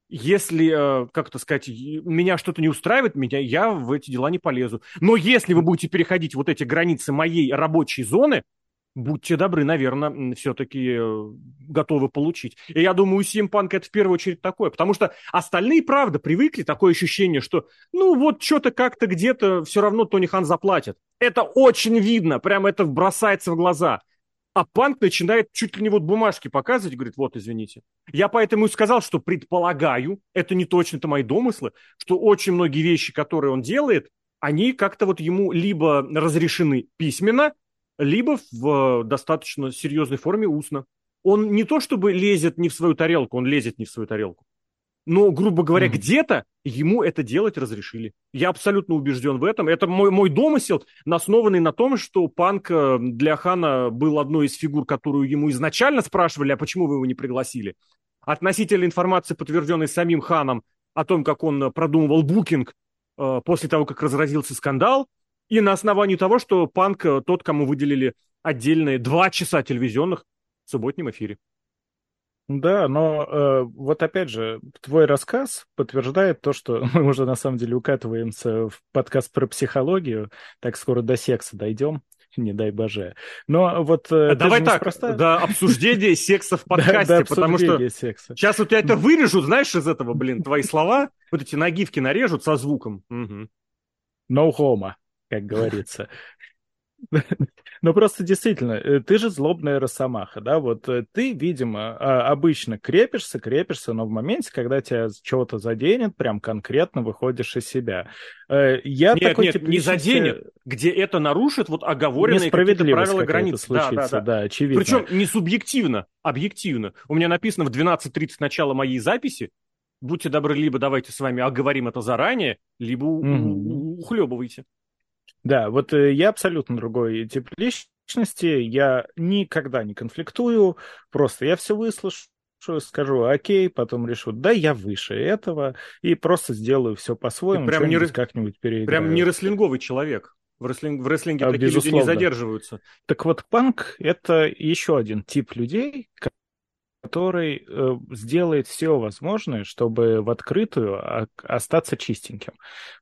Если, э, как это сказать, меня что-то не устраивает, меня, я в эти дела не полезу. Но если вы будете переходить вот эти границы моей рабочей зоны, будьте добры, наверное, все-таки э, готовы получить. И я думаю, у Симпанка это в первую очередь такое, потому что остальные, правда, привыкли, такое ощущение, что, ну, вот что-то как-то где-то все равно Тони Хан заплатит. Это очень видно, прямо это бросается в глаза. А Панк начинает чуть ли не вот бумажки показывать, говорит, вот, извините. Я поэтому и сказал, что предполагаю, это не точно, это мои домыслы, что очень многие вещи, которые он делает, они как-то вот ему либо разрешены письменно, либо в э, достаточно серьезной форме устно. Он не то чтобы лезет не в свою тарелку, он лезет не в свою тарелку. Но, грубо говоря, mm-hmm. где-то ему это делать разрешили. Я абсолютно убежден в этом. Это мой, мой домысел, основанный на том, что Панк э, для Хана был одной из фигур, которую ему изначально спрашивали, а почему вы его не пригласили. Относительно информации, подтвержденной самим Ханом, о том, как он продумывал букинг э, после того, как разразился скандал, и на основании того, что Панк э, тот, кому выделили отдельные два часа телевизионных в субботнем эфире. Да, но э, вот опять же, твой рассказ подтверждает то, что мы уже на самом деле укатываемся в подкаст про психологию, так скоро до секса дойдем, не дай боже. Но вот... Э, Давай так, неспроста... до обсуждения секса в подкасте, потому что сейчас у тебя это вырежут, знаешь, из этого, блин, твои слова, вот эти нагивки нарежут со звуком. No homo, как говорится. Ну, просто действительно, э, ты же злобная росомаха, да, вот э, ты, видимо, а, обычно крепишься, крепишься, но в моменте, когда тебя чего-то заденет, прям конкретно выходишь из себя. Э, я нет, такой нет, тип не личности... заденет, где это нарушит вот оговоренные какие-то правила границ. Случится, да, да, да. да, очевидно. Причем не субъективно, объективно. У меня написано в 12.30 начала моей записи, будьте добры, либо давайте с вами оговорим это заранее, либо угу. ухлебывайте. Да, вот э, я абсолютно другой тип личности, я никогда не конфликтую, просто я все выслушаю, скажу окей, потом решу, да, я выше этого, и просто сделаю все по-своему, прям не, как-нибудь переиграю. Прям не рестлинговый человек. В, рестлинг, в рестлинге а, такие безусловно. люди не задерживаются. Так вот, панк — это еще один тип людей, который э, сделает все возможное, чтобы в открытую остаться чистеньким.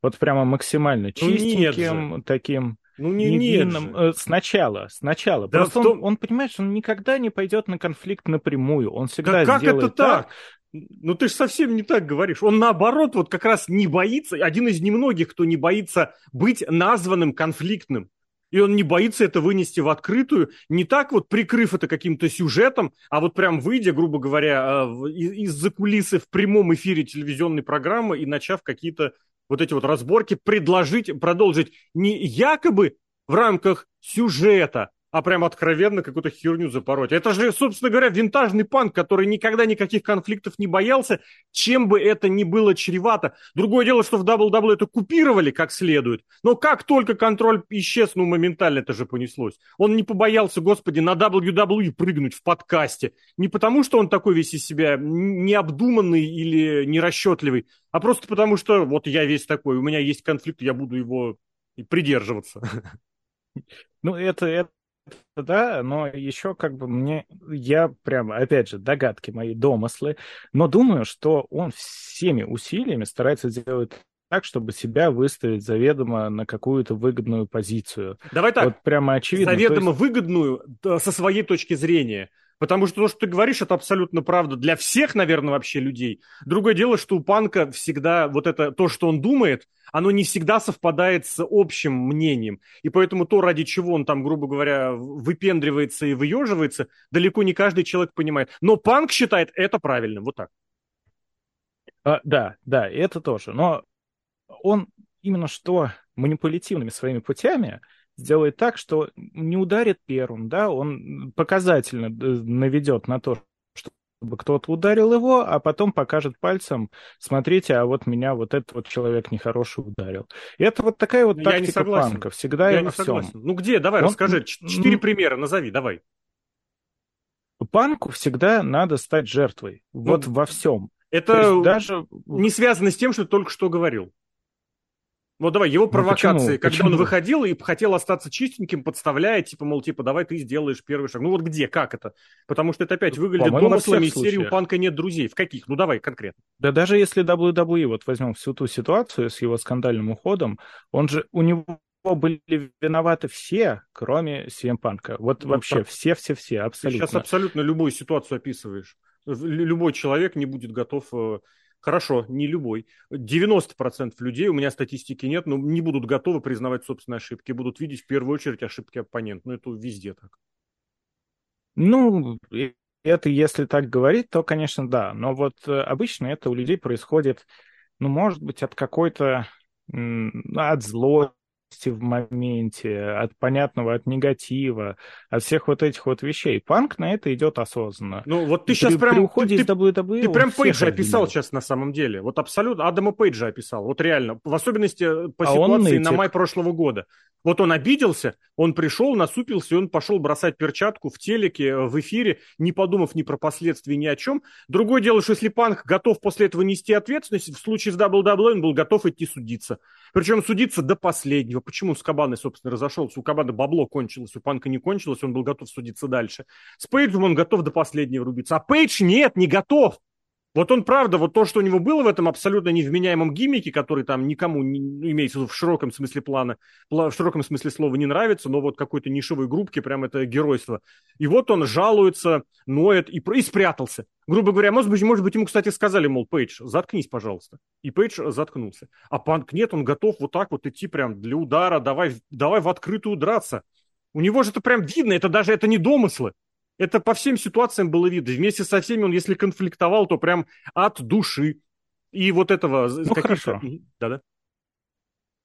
Вот прямо максимально чистеньким, ну, таким ну, не, невинным. Нет э, сначала, сначала. Да Просто том... он, он, понимаешь, он никогда не пойдет на конфликт напрямую. Он всегда да как это так? так ну ты же совсем не так говоришь. Он наоборот вот как раз не боится, один из немногих, кто не боится быть названным конфликтным и он не боится это вынести в открытую, не так вот прикрыв это каким-то сюжетом, а вот прям выйдя, грубо говоря, э, из-за кулисы в прямом эфире телевизионной программы и начав какие-то вот эти вот разборки, предложить, продолжить не якобы в рамках сюжета, а прям откровенно какую-то херню запороть. Это же, собственно говоря, винтажный панк, который никогда никаких конфликтов не боялся, чем бы это ни было чревато. Другое дело, что в WWE это купировали как следует, но как только контроль исчез, ну, моментально это же понеслось. Он не побоялся, господи, на WWE прыгнуть в подкасте. Не потому, что он такой весь из себя необдуманный или нерасчетливый, а просто потому, что вот я весь такой, у меня есть конфликт, я буду его придерживаться. Ну, это, это да, но еще как бы мне, я прям, опять же, догадки мои, домыслы, но думаю, что он всеми усилиями старается сделать так, чтобы себя выставить заведомо на какую-то выгодную позицию. Давай так. Вот прямо очевидно. Заведомо есть... выгодную со своей точки зрения. Потому что то, что ты говоришь, это абсолютно правда для всех, наверное, вообще людей. Другое дело, что у Панка всегда вот это, то, что он думает, оно не всегда совпадает с общим мнением. И поэтому то, ради чего он там, грубо говоря, выпендривается и выеживается, далеко не каждый человек понимает. Но Панк считает это правильным. Вот так. А, да, да, это тоже. Но он именно что манипулятивными своими путями сделает так, что не ударит первым, да, он показательно э, наведет на то, чтобы кто-то ударил его, а потом покажет пальцем, смотрите, а вот меня вот этот вот человек нехороший ударил. И это вот такая вот тактика Я не согласен. панка, всегда Я и не всем. Согласен. Ну где, давай, он... расскажи, четыре примера назови, давай. Панку всегда надо стать жертвой, ну, вот во всем. Это даже не связано с тем, что ты только что говорил. Ну давай, его провокации, ну, почему? когда почему? он выходил и хотел остаться чистеньким, подставляя, типа, мол, типа, давай ты сделаешь первый шаг. Ну вот где, как это? Потому что это опять выглядит домыслами из серии «У Панка нет друзей». В каких? Ну давай конкретно. Да даже если WWE, вот возьмем всю ту ситуацию с его скандальным уходом, он же, у него были виноваты все, кроме CM Панка. Вот ну, вообще все-все-все, абсолютно. Ты сейчас абсолютно любую ситуацию описываешь. Любой человек не будет готов э, Хорошо, не любой. 90% людей, у меня статистики нет, но не будут готовы признавать собственные ошибки, будут видеть в первую очередь ошибки оппонента. Ну, это везде так. Ну, это если так говорить, то, конечно, да. Но вот э, обычно это у людей происходит, ну, может быть, от какой-то, от злости, в моменте, от понятного, от негатива, от всех вот этих вот вещей. Панк на это идет осознанно. Ну, вот ты сейчас прям... При уходе ты, из WWE Ты прям Пейджа описал сейчас на самом деле. Вот абсолютно Адама Пейджа описал. Вот реально. В особенности по а ситуации на май прошлого года. Вот он обиделся, он пришел, насупился, и он пошел бросать перчатку в телеке, э, в эфире, не подумав ни про последствия, ни о чем. Другое дело, что если Панк готов после этого нести ответственность, в случае с WWE он был готов идти судиться. Причем судиться до последнего. Почему с Кабаной, собственно, разошелся? У Кабаны бабло кончилось, у Панка не кончилось, он был готов судиться дальше. С Пейджем он готов до последнего рубиться. А Пейдж нет, не готов. Вот он, правда, вот то, что у него было в этом абсолютно невменяемом гиммике, который там никому, не, ну, имеется в широком смысле плана, в широком смысле слова не нравится, но вот какой-то нишевой группке прям это геройство. И вот он жалуется, ноет и, и спрятался. Грубо говоря, может быть, может быть, ему, кстати, сказали, мол, Пейдж, заткнись, пожалуйста. И Пейдж заткнулся. А Панк нет, он готов вот так вот идти прям для удара, давай, давай в открытую драться. У него же это прям видно, это даже это не домыслы. Это по всем ситуациям было видно. Вместе со всеми он, если конфликтовал, то прям от души. И вот этого... Ну, хорошо. Да-да.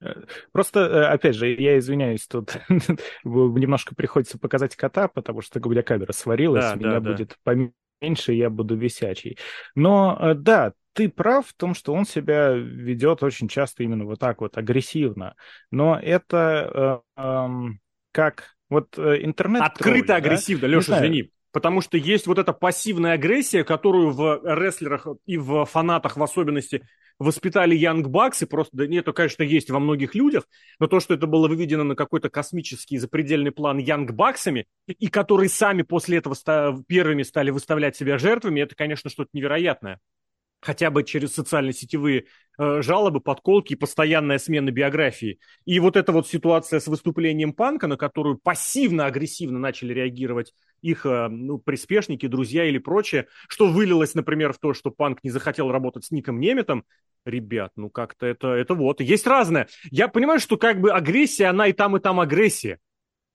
Э, просто, э, опять же, я извиняюсь, тут немножко приходится показать кота, потому что у меня камера сварилась, да, меня да, будет да. поменьше, я буду висячий. Но э, да, ты прав в том, что он себя ведет очень часто именно вот так вот, агрессивно. Но это э, э, как вот э, интернет... Открыто агрессивно, да? Леша, извини. Потому что есть вот эта пассивная агрессия, которую в рестлерах и в фанатах в особенности воспитали Янг Бакс, и просто, да нет, это, конечно, есть во многих людях, но то, что это было выведено на какой-то космический запредельный план Янг Баксами, и которые сами после этого первыми стали выставлять себя жертвами, это, конечно, что-то невероятное хотя бы через социальные сетевые э, жалобы, подколки и постоянная смена биографии. И вот эта вот ситуация с выступлением Панка, на которую пассивно-агрессивно начали реагировать их э, ну, приспешники, друзья или прочее, что вылилось, например, в то, что Панк не захотел работать с Ником Неметом, ребят, ну как-то это, это вот. Есть разное. Я понимаю, что как бы агрессия, она и там, и там агрессия.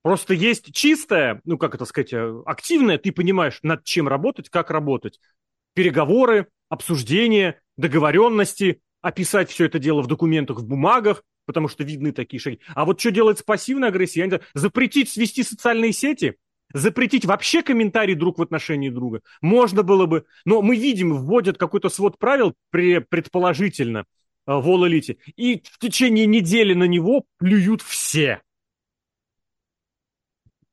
Просто есть чистая, ну как это сказать, э, активная, ты понимаешь, над чем работать, как работать. Переговоры, обсуждения, договоренности, описать все это дело в документах, в бумагах, потому что видны такие шаги. А вот что делать с пассивной агрессией? Знаю, запретить свести социальные сети? Запретить вообще комментарий друг в отношении друга? Можно было бы. Но мы видим, вводят какой-то свод правил, предположительно, э, в All и в течение недели на него плюют все.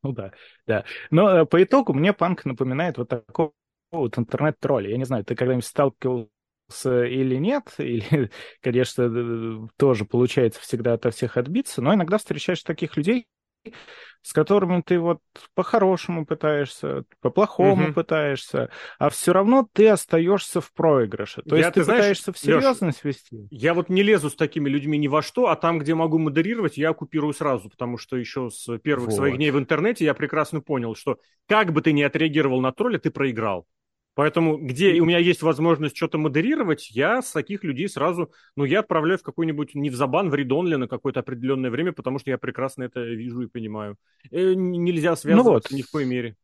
Ну да, да. Но э, по итогу мне панк напоминает вот такого вот интернет-тролли. Я не знаю, ты когда-нибудь сталкивался или нет, или, конечно, тоже получается всегда ото всех отбиться, но иногда встречаешь таких людей, с которыми ты вот по-хорошему пытаешься, по-плохому угу. пытаешься, а все равно ты остаешься в проигрыше. То я, есть ты, ты знаешь, пытаешься в серьезность Леш, вести. Я вот не лезу с такими людьми ни во что, а там, где могу модерировать, я оккупирую сразу, потому что еще с первых вот. своих дней в интернете я прекрасно понял, что как бы ты ни отреагировал на тролля, ты проиграл. Поэтому, где у меня есть возможность что-то модерировать, я с таких людей сразу, ну, я отправляю в какой-нибудь, не в Забан, в Редонли на какое-то определенное время, потому что я прекрасно это вижу и понимаю. Э, нельзя связываться ну вот. ни в коей мере.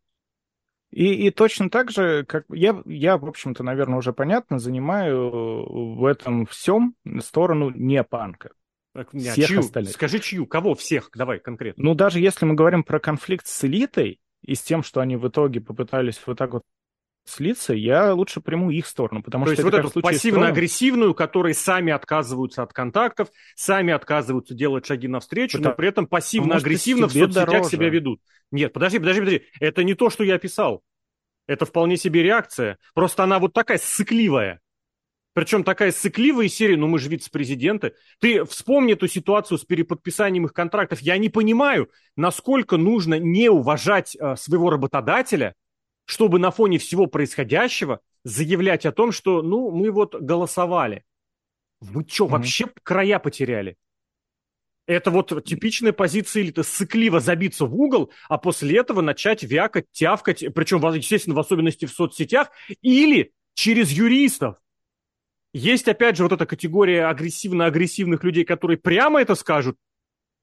И, и точно так же, как я, я, в общем-то, наверное, уже понятно, занимаю в этом всем сторону не панка. Так, а всех чью? остальных. Скажи, чью? Кого? Всех? Давай конкретно. Ну, даже если мы говорим про конфликт с элитой, и с тем, что они в итоге попытались вот так вот слиться, я лучше приму их сторону, потому То что... То есть вот эту пассивно-агрессивную, которые сами отказываются от контактов, сами отказываются делать шаги навстречу, потому... но при этом пассивно-агрессивно в соцсетях дороже. себя ведут. Нет, подожди, подожди, подожди. Это не то, что я описал. Это вполне себе реакция. Просто она вот такая сыкливая. Причем такая сыкливая серия, ну мы же вице-президенты. Ты вспомни эту ситуацию с переподписанием их контрактов. Я не понимаю, насколько нужно не уважать э, своего работодателя, чтобы на фоне всего происходящего заявлять о том, что, ну, мы вот голосовали. Вы что, mm-hmm. вообще края потеряли? Это вот типичная позиция элиты. Сыкливо забиться в угол, а после этого начать вякать, тявкать, причем, естественно, в особенности в соцсетях, или через юристов. Есть, опять же, вот эта категория агрессивно-агрессивных людей, которые прямо это скажут,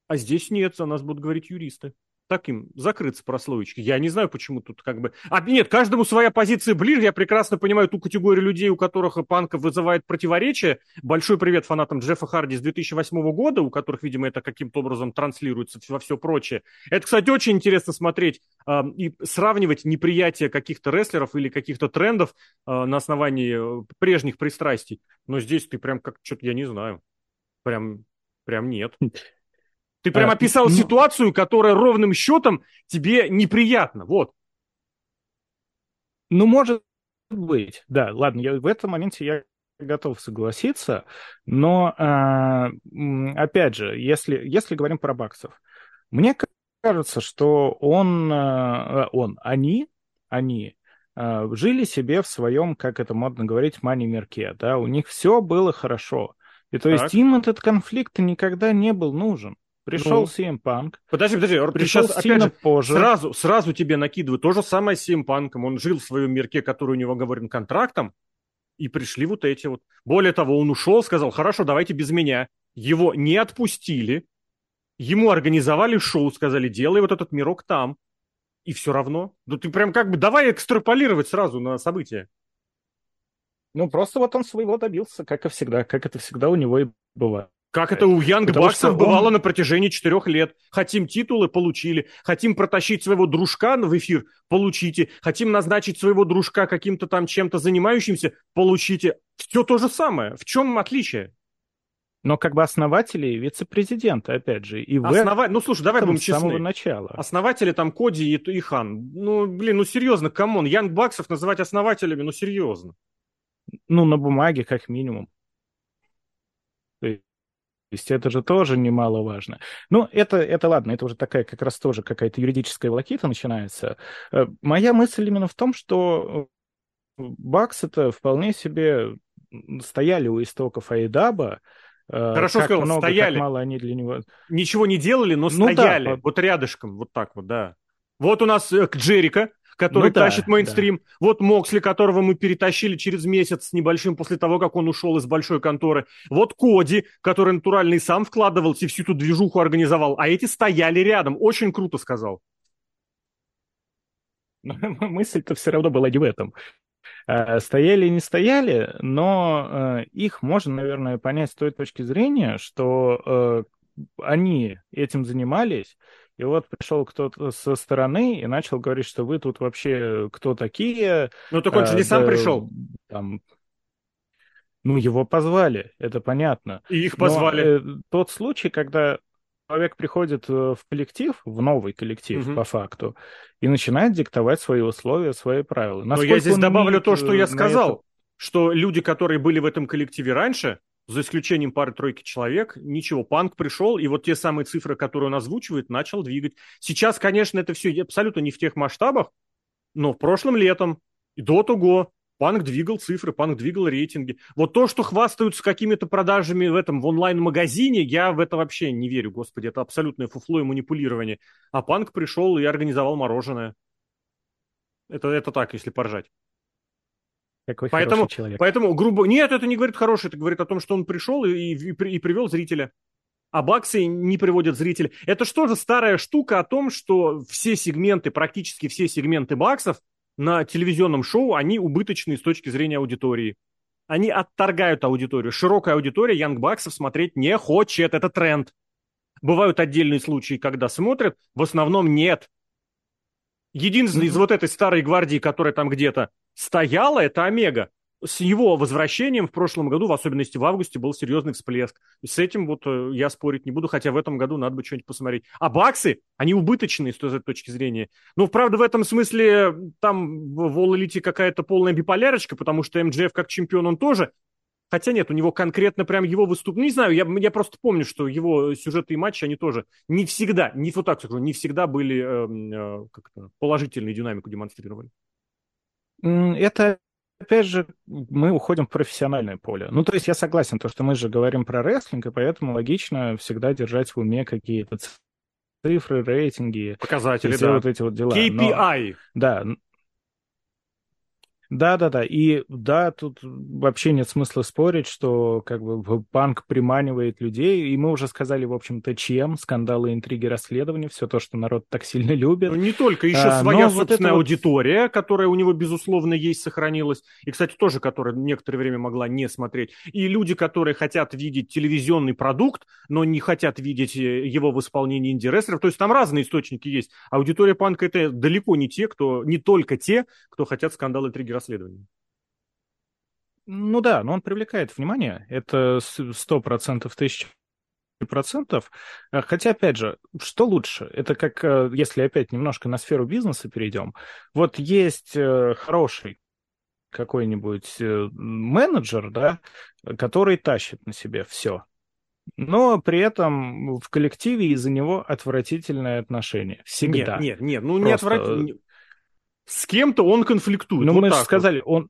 а здесь нет, за нас будут говорить юристы. Таким закрыться прослоечкой. Я не знаю, почему тут как бы... А нет, каждому своя позиция ближе. Я прекрасно понимаю ту категорию людей, у которых панка вызывает противоречие. Большой привет фанатам Джеффа Харди с 2008 года, у которых, видимо, это каким-то образом транслируется во все прочее. Это, кстати, очень интересно смотреть э, и сравнивать неприятие каких-то рестлеров или каких-то трендов э, на основании э, прежних пристрастий. Но здесь ты прям как что-то, я не знаю. Прям, прям нет. Ты прям а, описал ну... ситуацию, которая ровным счетом тебе неприятна. Вот. Ну, может быть. Да, ладно, я, в этом моменте я готов согласиться, но а, опять же, если, если говорим про баксов, мне кажется, что он, а, он они, они а, жили себе в своем, как это модно говорить, мани-мерке, да, у них все было хорошо. И то так. есть им этот конфликт никогда не был нужен. Пришел ну, CM Punk. Подожди, подожди, пришел сейчас, опять же, позже. Сразу, сразу тебе накидываю то же самое с CM Punk. Он жил в своем мирке, который у него говорен контрактом, и пришли вот эти вот. Более того, он ушел, сказал, хорошо, давайте без меня. Его не отпустили, ему организовали шоу, сказали, делай вот этот мирок там. И все равно. Ну ты прям как бы давай экстраполировать сразу на события. Ну, просто вот он своего добился, как и всегда, как это всегда у него и бывает. Как это у Янг Баксов бывало он... на протяжении четырех лет. Хотим титулы, получили. Хотим протащить своего дружка в эфир, получите. Хотим назначить своего дружка каким-то там чем-то занимающимся, получите. Все то же самое. В чем отличие? Но как бы основатели и вице-президенты, опять же. И Основа... Ну, слушай, давай будем честны. С самого начала. Основатели там Коди и, и Хан. Ну, блин, ну серьезно, come on. Янг Баксов называть основателями, ну серьезно. Ну, на бумаге, как минимум есть это же тоже немаловажно. Ну, это, это ладно, это уже такая как раз тоже какая-то юридическая волокита начинается. Э, моя мысль именно в том, что э, Бакс это вполне себе стояли у истоков Айдаба, э, Хорошо как сказал, много, стояли. Как мало они для него... Ничего не делали, но ну, стояли. Да. Вот рядышком, вот так вот, да. Вот у нас Джерика, который ну, тащит да, мейнстрим. Да. Вот Моксли, которого мы перетащили через месяц с небольшим после того, как он ушел из большой конторы. Вот Коди, который натурально и сам вкладывался и всю эту движуху организовал. А эти стояли рядом. Очень круто сказал. мысль-то все равно была не в этом. А, стояли и не стояли, но э, их можно, наверное, понять с той точки зрения, что э, они этим занимались, и вот пришел кто-то со стороны и начал говорить, что вы тут вообще кто такие. Ну, так он же а, не сам пришел. Там, ну, его позвали, это понятно. И их позвали. Но, э, тот случай, когда человек приходит э, в коллектив, в новый коллектив, угу. по факту, и начинает диктовать свои условия, свои правила. Но я здесь добавлю то, что я сказал, это... что люди, которые были в этом коллективе раньше, за исключением пары-тройки человек, ничего, панк пришел, и вот те самые цифры, которые он озвучивает, начал двигать. Сейчас, конечно, это все абсолютно не в тех масштабах, но в прошлом летом, и до того, панк двигал цифры, панк двигал рейтинги. Вот то, что хвастаются какими-то продажами в этом в онлайн-магазине, я в это вообще не верю, господи, это абсолютное фуфло и манипулирование. А панк пришел и организовал мороженое. Это, это так, если поржать. Какой поэтому, человек. Поэтому, грубо... Нет, это не говорит хороший, это говорит о том, что он пришел и, и, и привел зрителя. А баксы не приводят зрителя. Это что же старая штука о том, что все сегменты, практически все сегменты баксов на телевизионном шоу, они убыточные с точки зрения аудитории. Они отторгают аудиторию. Широкая аудитория Янг Баксов смотреть не хочет. Это тренд. Бывают отдельные случаи, когда смотрят, в основном нет. Единственный mm-hmm. из вот этой старой гвардии, которая там где-то стояла, это Омега. С его возвращением в прошлом году, в особенности в августе, был серьезный всплеск. И с этим вот э, я спорить не буду, хотя в этом году надо бы что-нибудь посмотреть. А баксы, они убыточные с той точки зрения. Ну, правда, в этом смысле там в All Elite какая-то полная биполярочка, потому что МДФ как чемпион он тоже Хотя нет, у него конкретно прям его выступ... Ну, не знаю, я, я просто помню, что его сюжеты и матчи, они тоже не всегда, не вот так скажу, не всегда были э, э, как-то положительную динамику демонстрировали. Это опять же, мы уходим в профессиональное поле. Ну, то есть я согласен, то, что мы же говорим про рестлинг, и поэтому логично всегда держать в уме какие-то цифры, рейтинги. Показатели, все да. вот эти вот дела. KPI. Но, да. Да-да-да, и да, тут вообще нет смысла спорить, что как бы банк приманивает людей, и мы уже сказали, в общем-то, чем, скандалы, интриги, расследования, все то, что народ так сильно любит. Ну, не только, еще а, своя собственная вот аудитория, вот... которая у него, безусловно, есть, сохранилась, и, кстати, тоже, которая некоторое время могла не смотреть, и люди, которые хотят видеть телевизионный продукт, но не хотят видеть э, его в исполнении инди-рестлеров, то есть там разные источники есть. Аудитория панка это далеко не те, кто, не только те, кто хотят скандалы, интриги, расследования. Ну да, но он привлекает внимание. Это сто процентов, тысяч процентов. Э, хотя, опять же, что лучше? Это как, э, если опять немножко на сферу бизнеса перейдем. Вот есть э, хороший какой-нибудь менеджер, да, который тащит на себе все. Но при этом в коллективе из-за него отвратительное отношение. Всегда. Нет, нет, нет, ну Просто... не отвратительное. С кем-то он конфликтует. Ну, вот мы же сказали, вот. он,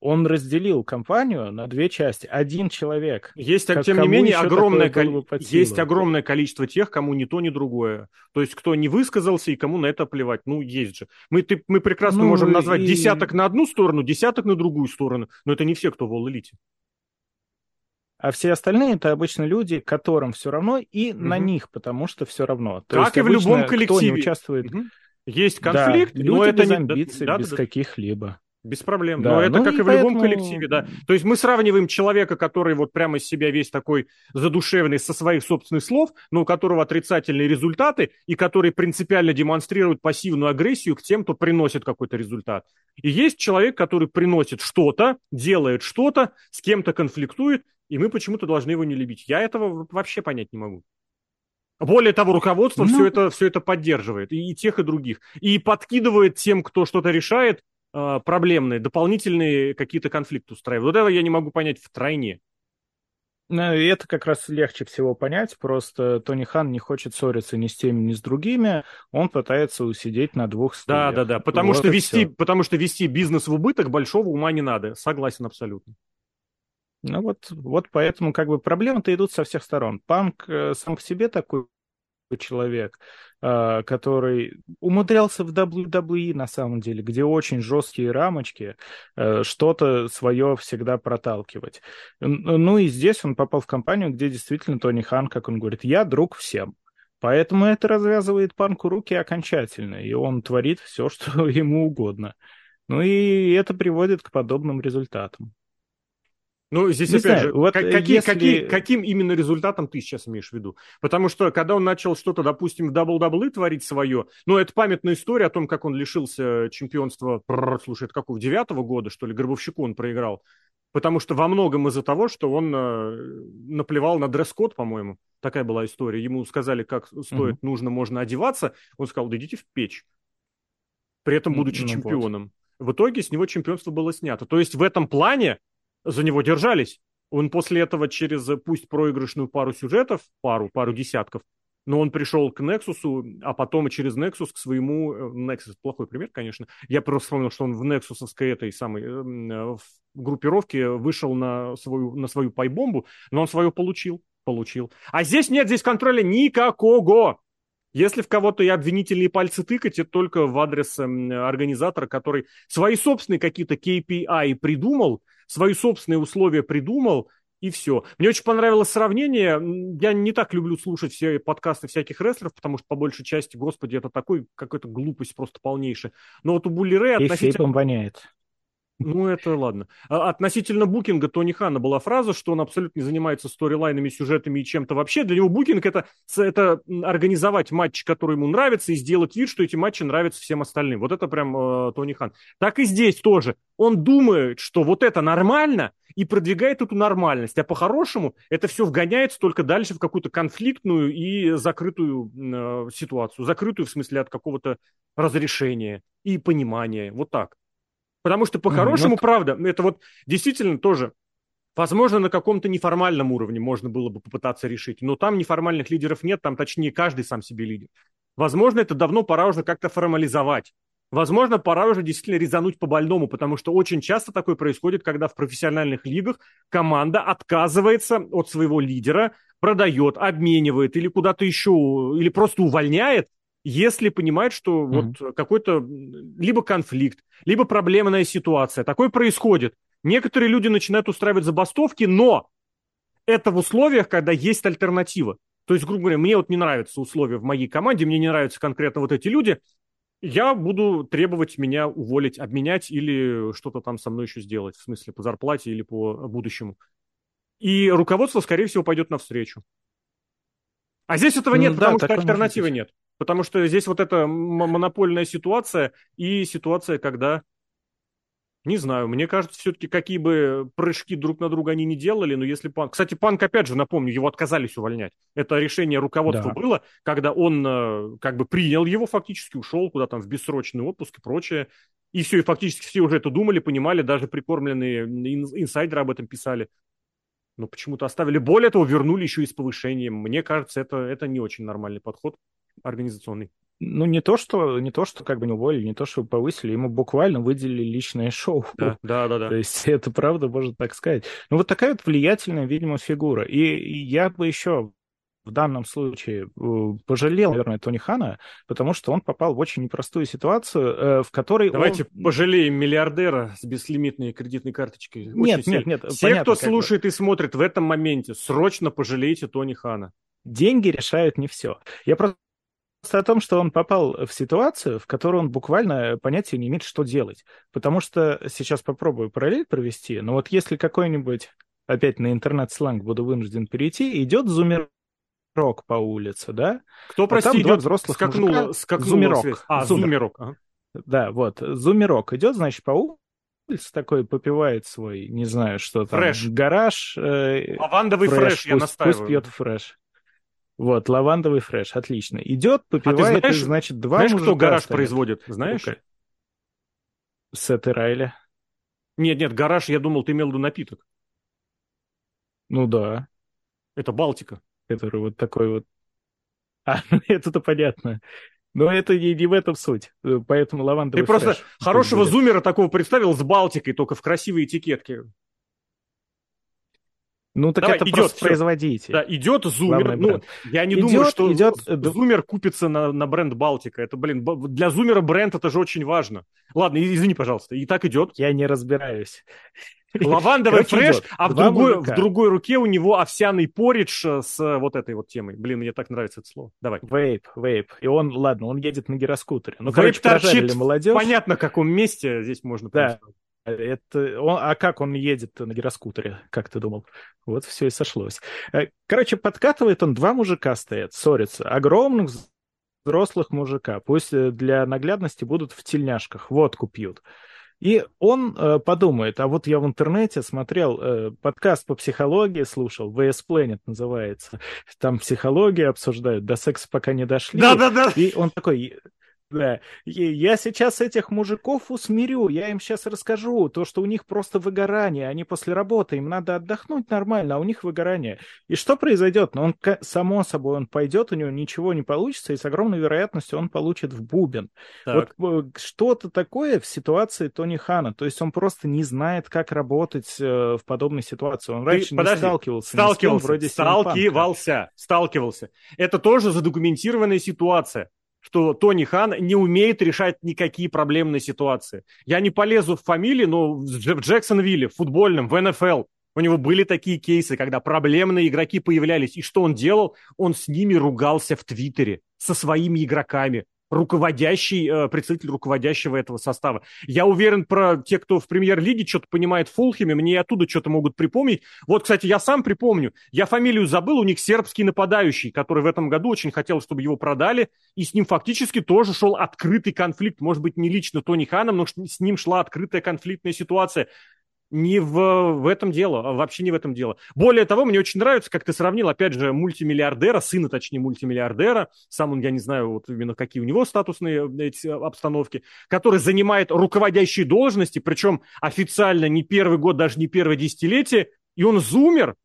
он разделил компанию на две части. Один человек. Есть, как, тем не менее, огромное, кол... есть огромное количество тех, кому ни то, ни другое. То есть, кто не высказался и кому на это плевать. Ну, есть же. Мы, ты, мы прекрасно ну, можем назвать и... десяток на одну сторону, десяток на другую сторону. Но это не все, кто в All-Elite. А все остальные это обычно люди, которым все равно, и угу. на них, потому что все равно. То как и в любом коллективе. Кто не участвует. Угу. Есть конфликт, да, но это без амбиций, да, без да, каких-либо. Без проблем. Да. Но это ну как и в поэтому... любом коллективе, да. То есть мы сравниваем человека, который вот прямо из себя весь такой задушевный со своих собственных слов, но у которого отрицательные результаты, и который принципиально демонстрирует пассивную агрессию к тем, кто приносит какой-то результат. И есть человек, который приносит что-то, делает что-то, с кем-то конфликтует, и мы почему-то должны его не любить. Я этого вообще понять не могу. Более того, руководство ну... все, это, все это поддерживает, и, и тех, и других. И подкидывает тем, кто что-то решает, э, проблемные, дополнительные какие-то конфликты устраивает. Вот этого я не могу понять в тройне. Ну, это как раз легче всего понять. Просто Тони Хан не хочет ссориться ни с теми, ни с другими. Он пытается усидеть на двух стульях. Да, да, да. Потому, вот что вести, потому что вести бизнес в убыток большого ума не надо. Согласен абсолютно. Ну вот, вот поэтому как бы проблемы-то идут со всех сторон. Панк э, сам по себе такой человек, э, который умудрялся в WWE на самом деле, где очень жесткие рамочки, э, что-то свое всегда проталкивать. Ну и здесь он попал в компанию, где действительно Тони Хан, как он говорит, я друг всем. Поэтому это развязывает панку руки окончательно, и он творит все, что ему угодно. Ну и это приводит к подобным результатам. Ну, здесь, не опять знаю, же, вот какие, если... какие, каким именно результатом ты сейчас имеешь в виду? Потому что, когда он начал что-то, допустим, в WWE творить свое, ну, это памятная история о том, как он лишился чемпионства, слушай, это какого, девятого года, что ли, Гробовщику он проиграл. Потому что во многом из-за того, что он э, наплевал на дресс-код, по-моему. Такая была история. Ему сказали, как стоит, угу. нужно, можно одеваться. Он сказал, да идите в печь. При этом, будучи ну, чемпионом. Вот. В итоге с него чемпионство было снято. То есть в этом плане за него держались. Он после этого через, пусть проигрышную пару сюжетов, пару, пару десятков, но он пришел к Nexus, а потом через Nexus к своему... Э, Nexus плохой пример, конечно. Я просто вспомнил, что он в Nexusовской этой самой э, в группировке вышел на свою, на свою пайбомбу, но он свою получил. Получил. А здесь нет, здесь контроля никакого. Если в кого-то и обвинительные пальцы тыкать, это только в адрес организатора, который свои собственные какие-то KPI придумал, свои собственные условия придумал, и все. Мне очень понравилось сравнение. Я не так люблю слушать все подкасты всяких рестлеров, потому что по большей части, господи, это такой какая-то глупость просто полнейшая. Но вот у Булли Рэй относительно... воняет. Ну, это ладно. А относительно букинга Тони Хана была фраза, что он абсолютно не занимается сторилайнами, сюжетами и чем-то вообще. Для него букинг это, это организовать матч, который ему нравится, и сделать вид, что эти матчи нравятся всем остальным. Вот это прям э, Тони Хан. Так и здесь тоже. Он думает, что вот это нормально, и продвигает эту нормальность. А по-хорошему это все вгоняется только дальше в какую-то конфликтную и закрытую э, ситуацию. Закрытую в смысле от какого-то разрешения и понимания. Вот так. Потому что по-хорошему, mm-hmm. правда, это вот действительно тоже, возможно, на каком-то неформальном уровне можно было бы попытаться решить, но там неформальных лидеров нет, там точнее каждый сам себе лидер. Возможно, это давно пора уже как-то формализовать. Возможно, пора уже действительно резануть по больному, потому что очень часто такое происходит, когда в профессиональных лигах команда отказывается от своего лидера, продает, обменивает или куда-то еще, или просто увольняет, если понимает, что mm-hmm. вот какой-то либо конфликт, либо проблемная ситуация, такое происходит. Некоторые люди начинают устраивать забастовки, но это в условиях, когда есть альтернатива. То есть, грубо говоря, мне вот не нравятся условия в моей команде, мне не нравятся конкретно вот эти люди, я буду требовать меня уволить, обменять или что-то там со мной еще сделать, в смысле по зарплате или по будущему. И руководство, скорее всего, пойдет навстречу. А здесь этого нет, ну, потому да, что альтернативы нет. Потому что здесь вот эта монопольная ситуация и ситуация, когда не знаю, мне кажется, все-таки какие бы прыжки друг на друга они не делали, но если Панк... Кстати, Панк, опять же, напомню, его отказались увольнять. Это решение руководства да. было, когда он э, как бы принял его, фактически ушел куда там в бессрочный отпуск и прочее. И все, и фактически все уже это думали, понимали, даже прикормленные инсайдеры об этом писали. Но почему-то оставили. Более того, вернули еще и с повышением. Мне кажется, это, это не очень нормальный подход организационный ну, не то, что, не то, что как бы не уволили, не то, что повысили, ему буквально выделили личное шоу. Да, да, да. да. То есть это правда, можно так сказать. Ну, вот такая вот влиятельная, видимо, фигура. И, и я бы еще в данном случае э, пожалел, наверное, Тони Хана, потому что он попал в очень непростую ситуацию, э, в которой Давайте он... пожалеем миллиардера с беслимитной кредитной карточкой. Очень нет, нет, нет. Все, понятно, кто слушает бы. и смотрит в этом моменте, срочно пожалейте Тони Хана. Деньги решают не все. Я просто о том, что он попал в ситуацию, в которой он буквально понятия не имеет, что делать. Потому что сейчас попробую параллель провести, но вот если какой-нибудь, опять на интернет-сленг буду вынужден перейти, идет зумерок по улице, да? Кто, прости, а идет? взрослых скакнуло, мужика, скакнуло зумерок. Связь. А, зумер. зумерок. Ага. Да, вот, зумерок идет, значит, по улице такой попивает свой, не знаю, что там. Фреш. Гараж. Э, Лавандовый фреш, фреш я настаиваю. Пусть пьет фреш. Вот, лавандовый фреш, отлично. Идет, попивает, а ты знаешь, и, значит, два знаешь, кто гараж стоят. производит, знаешь? Okay. Сет и Райли. Нет, нет, гараж, я думал, ты имел в виду напиток. Ну да. Это Балтика. Который вот такой вот... А, ну это-то понятно. Но это не, не в этом суть. Поэтому лавандовый Ты просто хорошего зумера такого представил с Балтикой, только в красивой этикетке. Ну, так Давай, это идет, просто все. производитель. Да, идет зумер. Ну, я не идет, думаю, что идет... зумер купится на, на бренд Балтика. Это, блин, для зумера бренд это же очень важно. Ладно, извини, пожалуйста. И так идет. Я не разбираюсь. Лавандовый Короче, фреш, идет. а в другой, в другой руке у него овсяный поридж с вот этой вот темой. Блин, мне так нравится это слово. Давай. Вейп, вейп. И он, ладно, он едет на гироскутере. Ну, короче, торчит молодежь. Понятно, в каком месте здесь можно да. Это он, а как он едет на гироскутере, как ты думал? Вот все и сошлось. Э, короче, подкатывает он, два мужика стоят, ссорятся. Огромных взрослых мужика. Пусть э, для наглядности будут в тельняшках, водку пьют. И он э, подумает, а вот я в интернете смотрел э, подкаст по психологии, слушал, VS Planet называется. Там психологию обсуждают, до секса пока не дошли. Да-да-да. И он такой, да. я сейчас этих мужиков усмирю, я им сейчас расскажу, то, что у них просто выгорание, они после работы, им надо отдохнуть нормально, а у них выгорание. И что произойдет? Ну, он, само собой, он пойдет, у него ничего не получится, и с огромной вероятностью он получит в бубен. Так. Вот э, что-то такое в ситуации Тони Хана, то есть он просто не знает, как работать э, в подобной ситуации. Он раньше Ты, не подожди, сталкивался. Сталкивался, вроде сталкивался, сталкивался. Это тоже задокументированная ситуация что Тони Хан не умеет решать никакие проблемные ситуации. Я не полезу в фамилии, но в Джексонвилле, в футбольном, в НФЛ, у него были такие кейсы, когда проблемные игроки появлялись. И что он делал? Он с ними ругался в Твиттере, со своими игроками руководящий, э, представитель руководящего этого состава. Я уверен про те, кто в премьер-лиге что-то понимает в Фулхеме, мне оттуда что-то могут припомнить. Вот, кстати, я сам припомню, я фамилию забыл, у них сербский нападающий, который в этом году очень хотел, чтобы его продали, и с ним фактически тоже шел открытый конфликт, может быть, не лично Тони Ханом, но с ним шла открытая конфликтная ситуация не в, в этом дело, а вообще не в этом дело. Более того, мне очень нравится, как ты сравнил, опять же, мультимиллиардера, сына, точнее, мультимиллиардера, сам он, я не знаю, вот именно какие у него статусные эти обстановки, который занимает руководящие должности, причем официально не первый год, даже не первое десятилетие, и он зумер,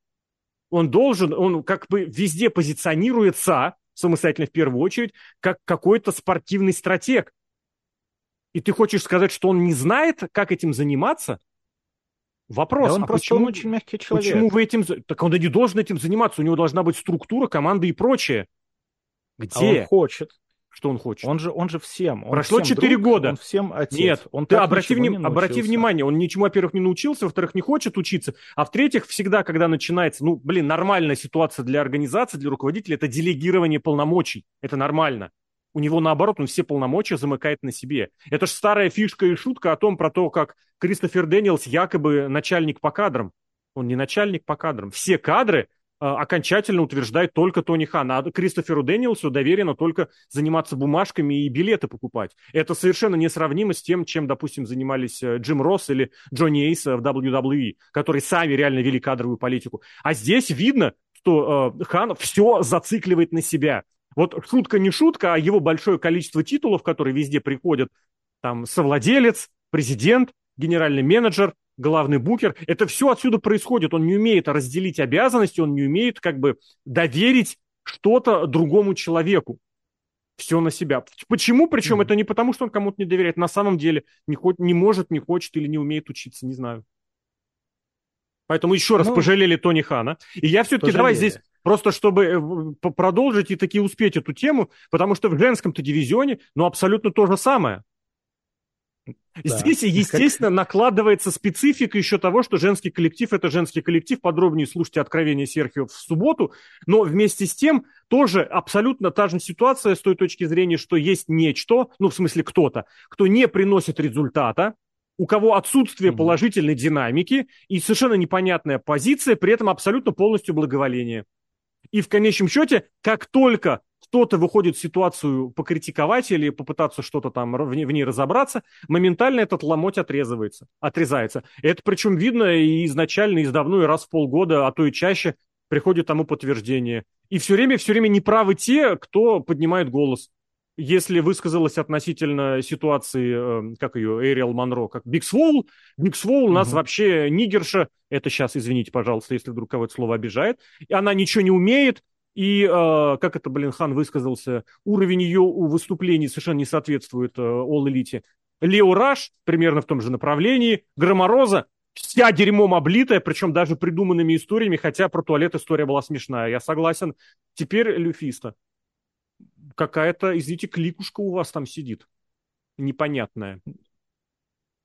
он должен, он как бы везде позиционируется, самостоятельно в первую очередь, как какой-то спортивный стратег. И ты хочешь сказать, что он не знает, как этим заниматься? Вопрос, да он а просто почему, он очень мягкий человек. Почему вы этим... Так он и не должен этим заниматься, у него должна быть структура, команда и прочее. Где? А он хочет. что он хочет. Он же, он же всем. Он Прошло всем 4 друг, года. Он всем отец. Нет, он ты обрати, вним- не обрати внимание, он ничему, во-первых, не научился, во-вторых, не хочет учиться, а в-третьих, всегда, когда начинается, ну, блин, нормальная ситуация для организации, для руководителя, это делегирование полномочий. Это нормально. У него, наоборот, он все полномочия замыкает на себе. Это же старая фишка и шутка о том, про то, как Кристофер Дэниелс якобы начальник по кадрам. Он не начальник по кадрам. Все кадры э, окончательно утверждает только Тони Хан, а Кристоферу Дэниелсу доверено только заниматься бумажками и билеты покупать. Это совершенно несравнимо с тем, чем, допустим, занимались э, Джим Росс или Джонни Эйс в WWE, которые сами реально вели кадровую политику. А здесь видно, что э, Хан все зацикливает на себя. Вот шутка не шутка, а его большое количество титулов, которые везде приходят, там совладелец, президент, генеральный менеджер, главный букер, это все отсюда происходит. Он не умеет разделить обязанности, он не умеет как бы доверить что-то другому человеку. Все на себя. Почему? Причем Мгм. это не потому, что он кому-то не доверяет. На самом деле не, хо- не может, не хочет или не умеет учиться, не знаю. Поэтому еще раз Ну, пожалели Тони Хана. И я все-таки давай пожалели. здесь просто чтобы э, продолжить и таки успеть эту тему, потому что в женском-то дивизионе, ну, абсолютно то же самое. Да. Здесь, естественно, накладывается специфика еще того, что женский коллектив – это женский коллектив. Подробнее слушайте «Откровение Серхио» в субботу. Но вместе с тем тоже абсолютно та же ситуация с той точки зрения, что есть нечто, ну, в смысле кто-то, кто не приносит результата, у кого отсутствие Мгм. положительной динамики и совершенно непонятная позиция, при этом абсолютно полностью благоволение. И в конечном счете, как только кто-то выходит в ситуацию покритиковать или попытаться что-то там в ней, в ней разобраться, моментально этот ломоть отрезывается, отрезается. Это причем видно и изначально, и давно, и раз в полгода, а то и чаще приходит тому подтверждение. И все время, все время неправы те, кто поднимает голос. Если высказалась относительно ситуации, э, как ее, Эриэл Монро, как Биг Своул, Биг Своул у нас вообще нигерша, это сейчас, извините, пожалуйста, если вдруг кого-то слово обижает, и она ничего не умеет, и, э, как это, блин, Хан высказался, уровень ее выступлений совершенно не соответствует э, All Elite. Лео Раш, примерно в том же направлении, Громороза, вся дерьмом облитая, причем даже придуманными историями, хотя про туалет история была смешная, я согласен. Теперь Люфиста. Какая-то, извините, кликушка у вас там сидит. Непонятная.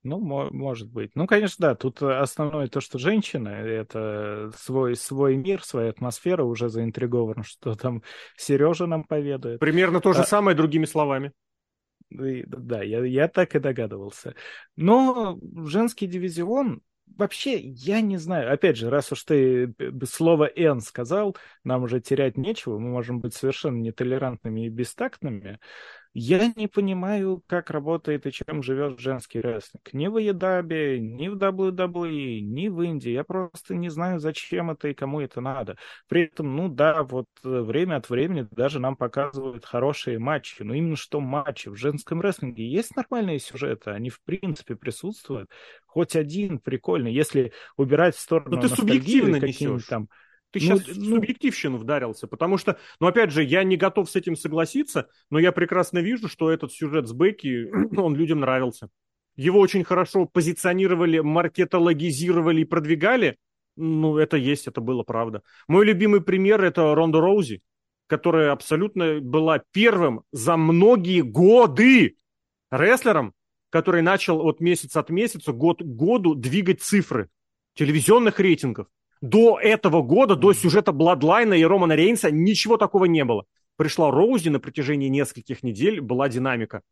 Ну, мо- может быть. Ну, конечно, да. Тут основное то, что женщина, это свой, свой мир, своя атмосфера, уже заинтригован, что там Сережа нам поведает. Примерно то же А- самое, другими словами. Да, я, я так и догадывался. Но женский дивизион, вообще, я не знаю. Опять же, раз уж ты слово «Н» сказал, нам уже терять нечего, мы можем быть совершенно нетолерантными и бестактными. Я не понимаю, как работает и чем живет женский рестлинг. Ни в Едабе, ни в WWE, ни в Индии. Я просто не знаю, зачем это и кому это надо. При этом, ну да, вот э, время от времени даже нам показывают хорошие матчи. Но именно что матчи. В женском рестлинге есть нормальные сюжеты, они в принципе присутствуют. Хоть один прикольный, если убирать в сторону Но ты субъективно несешь. там Ты Ну, сейчас в ну- субъективщину вдарился, потому что, ну, опять же, я не готов с этим согласиться, но я прекрасно вижу, что этот сюжет с Бекки, он людям нравился. Его очень хорошо позиционировали, маркетологизировали и продвигали. Ну, это есть, это было правда. Мой любимый пример – это Ронда Роузи, которая абсолютно была первым за многие годы рестлером, который начал от месяца от месяца, год к году двигать цифры телевизионных рейтингов. До этого года, до сюжета Бладлайна и Романа Рейнса ничего такого не было. Пришла Раузи на протяжении нескольких недель, была динамика.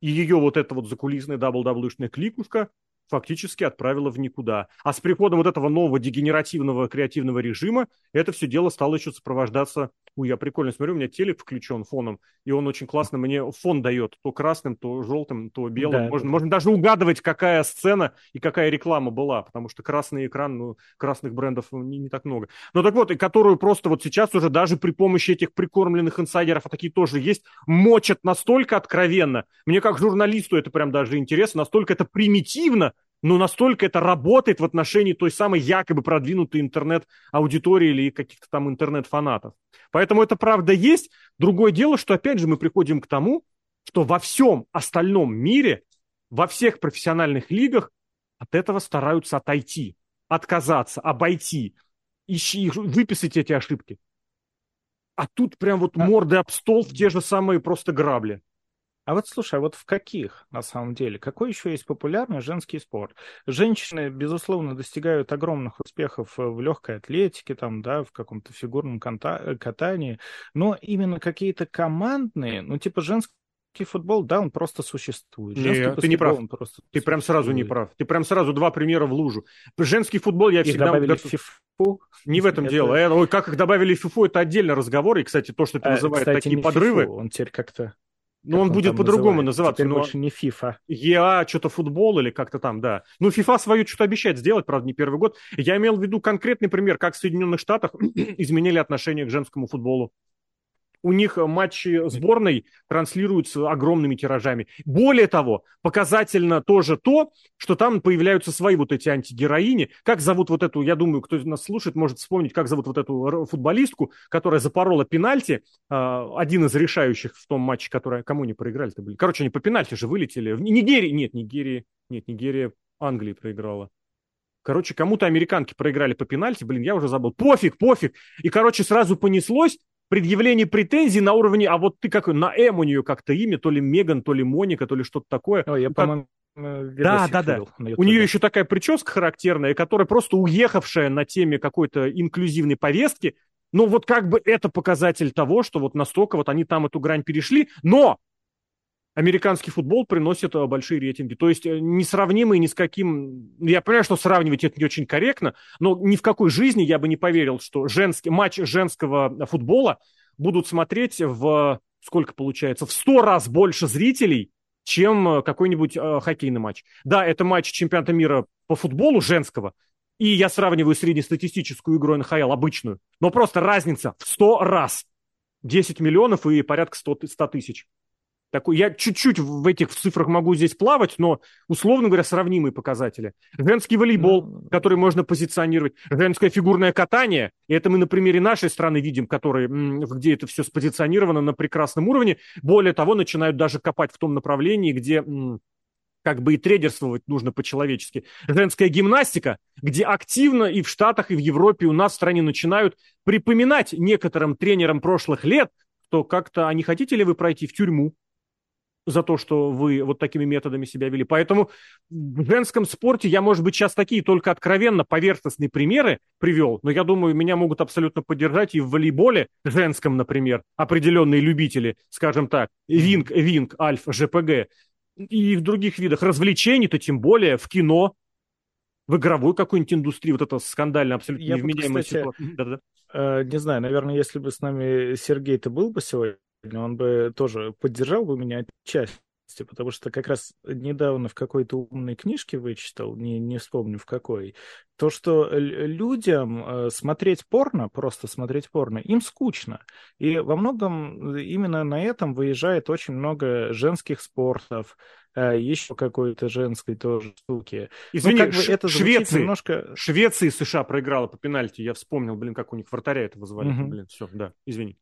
И ее вот эта вот закулисная дабл-даблышная кликушка фактически отправила в никуда. А с приходом вот этого нового дегенеративного креативного режима это все дело стало еще сопровождаться... Ой, я прикольно смотрю, у меня телек включен фоном, и он очень классно мне фон дает. То красным, то желтым, то белым. Да, можно, можно даже угадывать, какая сцена и какая реклама была, потому что красный экран, ну, красных брендов не, не так много. Ну так вот, и которую просто вот сейчас уже даже при помощи этих прикормленных инсайдеров, а такие тоже есть, мочат настолько откровенно. Мне как журналисту это прям даже интересно, настолько это примитивно, но настолько это работает в отношении той самой якобы продвинутой интернет-аудитории или каких-то там интернет-фанатов. Поэтому это правда есть. Другое дело, что опять же мы приходим к тому, что во всем остальном мире, во всех профессиональных лигах от этого стараются отойти, отказаться, обойти, ищи, выписать эти ошибки. А тут прям вот морды об стол в те же самые просто грабли. А вот слушай, а вот в каких, на самом деле, какой еще есть популярный женский спорт? Женщины, безусловно, достигают огромных успехов в легкой атлетике, там, да, в каком-то фигурном катании, но именно какие-то командные, ну, типа женский футбол, да, он просто существует. Нет, ты не прав. Он просто ты прям сразу не прав. Ты прям сразу два примера в лужу. Женский футбол я их всегда... добавили в фифу. Не в этом это... дело. Э, ой, как их добавили в фифу, это отдельный разговор. И, кстати, то, что ты а, называешь кстати, такие подрывы... Фифу, он теперь как-то... Ну, он, он будет по-другому называться. Теперь но... больше не FIFA. ЕА, что-то футбол или как-то там, да. Ну, FIFA свою что-то обещает сделать, правда, не первый год. Я имел в виду конкретный пример, как в Соединенных Штатах изменили отношение к женскому футболу у них матчи сборной транслируются огромными тиражами. Более того, показательно тоже то, что там появляются свои вот эти антигероини. Как зовут вот эту, я думаю, кто нас слушает, может вспомнить, как зовут вот эту футболистку, которая запорола пенальти, а, один из решающих в том матче, который... Кому не проиграли-то были? Короче, они по пенальти же вылетели. В Нигерии... Нет, Нигерии... Нет, Нигерия Англии проиграла. Короче, кому-то американки проиграли по пенальти, блин, я уже забыл. Пофиг, пофиг. И, короче, сразу понеслось, предъявление претензий на уровне, а вот ты как на М у нее как-то имя, то ли Меган, то ли Моника, то ли что-то такое. О, я, ну, по-моему, да, да, да. У нее еще такая прическа характерная, которая просто уехавшая на теме какой-то инклюзивной повестки. Но вот как бы это показатель того, что вот настолько вот они там эту грань перешли. Но американский футбол приносит э, большие рейтинги. То есть э, несравнимые ни с каким... Я понимаю, что сравнивать это не очень корректно, но ни в какой жизни я бы не поверил, что женский матч женского футбола будут смотреть в... Сколько получается? В сто раз больше зрителей, чем э, какой-нибудь э, хоккейный матч. Да, это матч чемпионата мира по футболу женского, и я сравниваю среднестатистическую игру НХЛ, обычную, но просто разница в сто раз. 10 миллионов и порядка 100, 100 тысяч такой, я чуть-чуть в этих цифрах могу здесь плавать, но, условно говоря, сравнимые показатели. Женский волейбол, ну... который можно позиционировать, женское фигурное катание, и это мы на примере нашей страны видим, который, где это все спозиционировано на прекрасном уровне. Более того, начинают даже копать в том направлении, где как бы и трейдерствовать нужно по-человечески. Женская гимнастика, где активно и в Штатах, и в Европе у нас в стране начинают припоминать некоторым тренерам прошлых лет, что как-то, а не хотите ли вы пройти в тюрьму? За то, что вы вот такими методами себя вели. Поэтому в женском спорте я, может быть, сейчас такие только откровенно поверхностные примеры привел, но я думаю, меня могут абсолютно поддержать и в волейболе женском, например, определенные любители, скажем так, Винг, Винг, Альф, ЖПГ, и в других видах развлечений-то тем более, в кино, в игровой какой-нибудь индустрии, вот это скандально абсолютно я невменяемая ситуация. Да-да. Э, не знаю, наверное, если бы с нами Сергей-то был бы сегодня, он бы тоже поддержал бы меня отчасти, потому что как раз недавно в какой-то умной книжке вычитал, не, не вспомню в какой, то, что людям э, смотреть порно, просто смотреть порно, им скучно. И во многом именно на этом выезжает очень много женских спортов, э, еще какой-то женской тоже штуки. Ну, Извини, ну, как бы это Швеции, немножко... Швеции США проиграла по пенальти, я вспомнил, блин, как у них вратаря это вызвали, угу. блин, все, да, извини.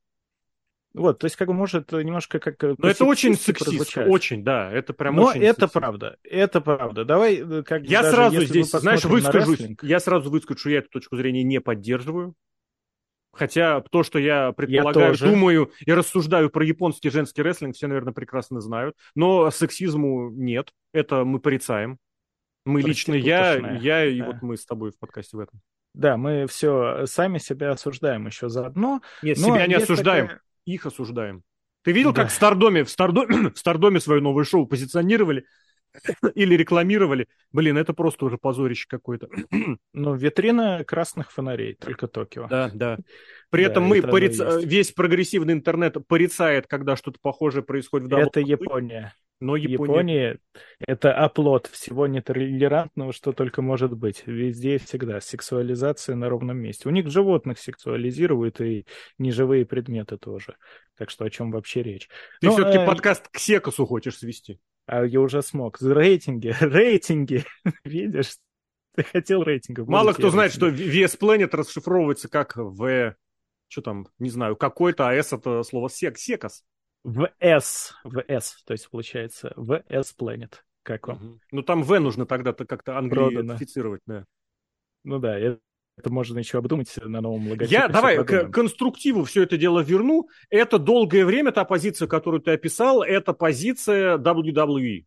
Вот, то есть, как бы может немножко как... Э, Но это очень сексист, очень, да, это прям Но очень это сексист. правда, это правда. Давай, э, как Я сразу здесь, знаешь, выскажусь, я сразу выскажу, что я эту точку зрения не поддерживаю. Хотя то, что я предполагаю, я думаю и рассуждаю про японский женский рестлинг, все, наверное, прекрасно знают. Но сексизму нет, это мы порицаем. Мы лично, я, я и вот мы с тобой в подкасте в этом. Да, мы все сами себя осуждаем еще заодно. Нет, себя не осуждаем. Такая их осуждаем. Ты видел, да. как в Стардоме, в Стардоме, в Стардоме свое новое шоу позиционировали или рекламировали? Блин, это просто уже позорище какое-то. Ну, витрина красных фонарей, только Токио. Да, да. При да, этом мы пориц... весь прогрессивный интернет порицает, когда что-то похожее происходит в Это Япония. Но Япония... Япония — это оплот всего нетолерантного, что только может быть. Везде и всегда. Сексуализация на ровном месте. У них животных сексуализируют и неживые предметы тоже. Так что о чем вообще речь? Ты Но, все-таки э... подкаст к Секосу хочешь свести. А я уже смог. Рейтинги, рейтинги. Видишь? Ты хотел рейтингов. Мало кто знает, что VS Planet расшифровывается как в... Что там, не знаю, какой-то, а S это слово сек, секос. В S, в S, то есть получается в S Planet. Как вам? Угу. Ну там В нужно тогда-то как-то англицировать, да. Ну да, это это можно еще обдумать на новом логотипе. Я давай к конструктиву все это дело верну. Это долгое время та позиция, которую ты описал, это позиция WWE.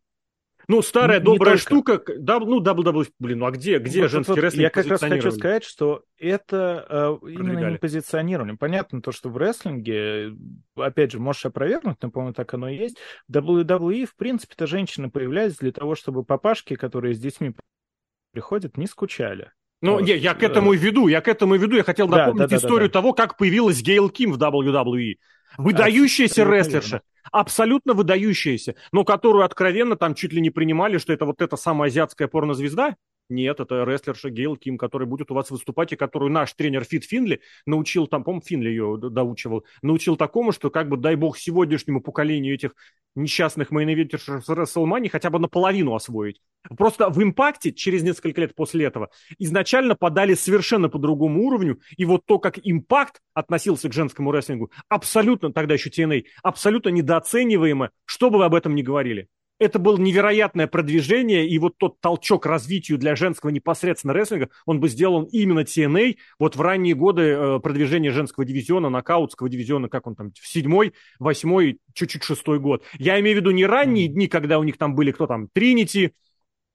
Ну, старая не, добрая не штука, да, ну, WWE, блин, ну а где, где вот, женский вот, рестлинг Я как раз хочу сказать, что это э, именно не позиционирование. Понятно то, что в рестлинге, опять же, можешь опровергнуть, но, по-моему, так оно и есть. В WWE, в принципе-то, женщины появляются для того, чтобы папашки, которые с детьми приходят, не скучали. Ну, не, я к этому и веду, я к этому и веду. Я хотел напомнить да, да, историю да, да. того, как появилась Гейл Ким в WWE. Выдающаяся а, рестлерша, абсолютно выдающаяся, но которую откровенно там чуть ли не принимали, что это вот эта самая азиатская порнозвезда. Нет, это рестлерша Гейл Ким, который будет у вас выступать, и которую наш тренер Фит Финли научил, там, по-моему, Финли ее доучивал, научил такому, что, как бы, дай бог, сегодняшнему поколению этих несчастных мейн-эвентершев с WrestleMania хотя бы наполовину освоить. Просто в импакте через несколько лет после этого изначально подали совершенно по другому уровню, и вот то, как импакт относился к женскому рестлингу, абсолютно, тогда еще TNA, абсолютно недооцениваемо, что бы вы об этом ни говорили это было невероятное продвижение, и вот тот толчок развитию для женского непосредственно рестлинга, он бы сделан именно TNA, вот в ранние годы э, продвижения женского дивизиона, нокаутского дивизиона, как он там, в седьмой, восьмой, чуть-чуть шестой год. Я имею в виду не ранние дни, когда у них там были, кто там, Тринити,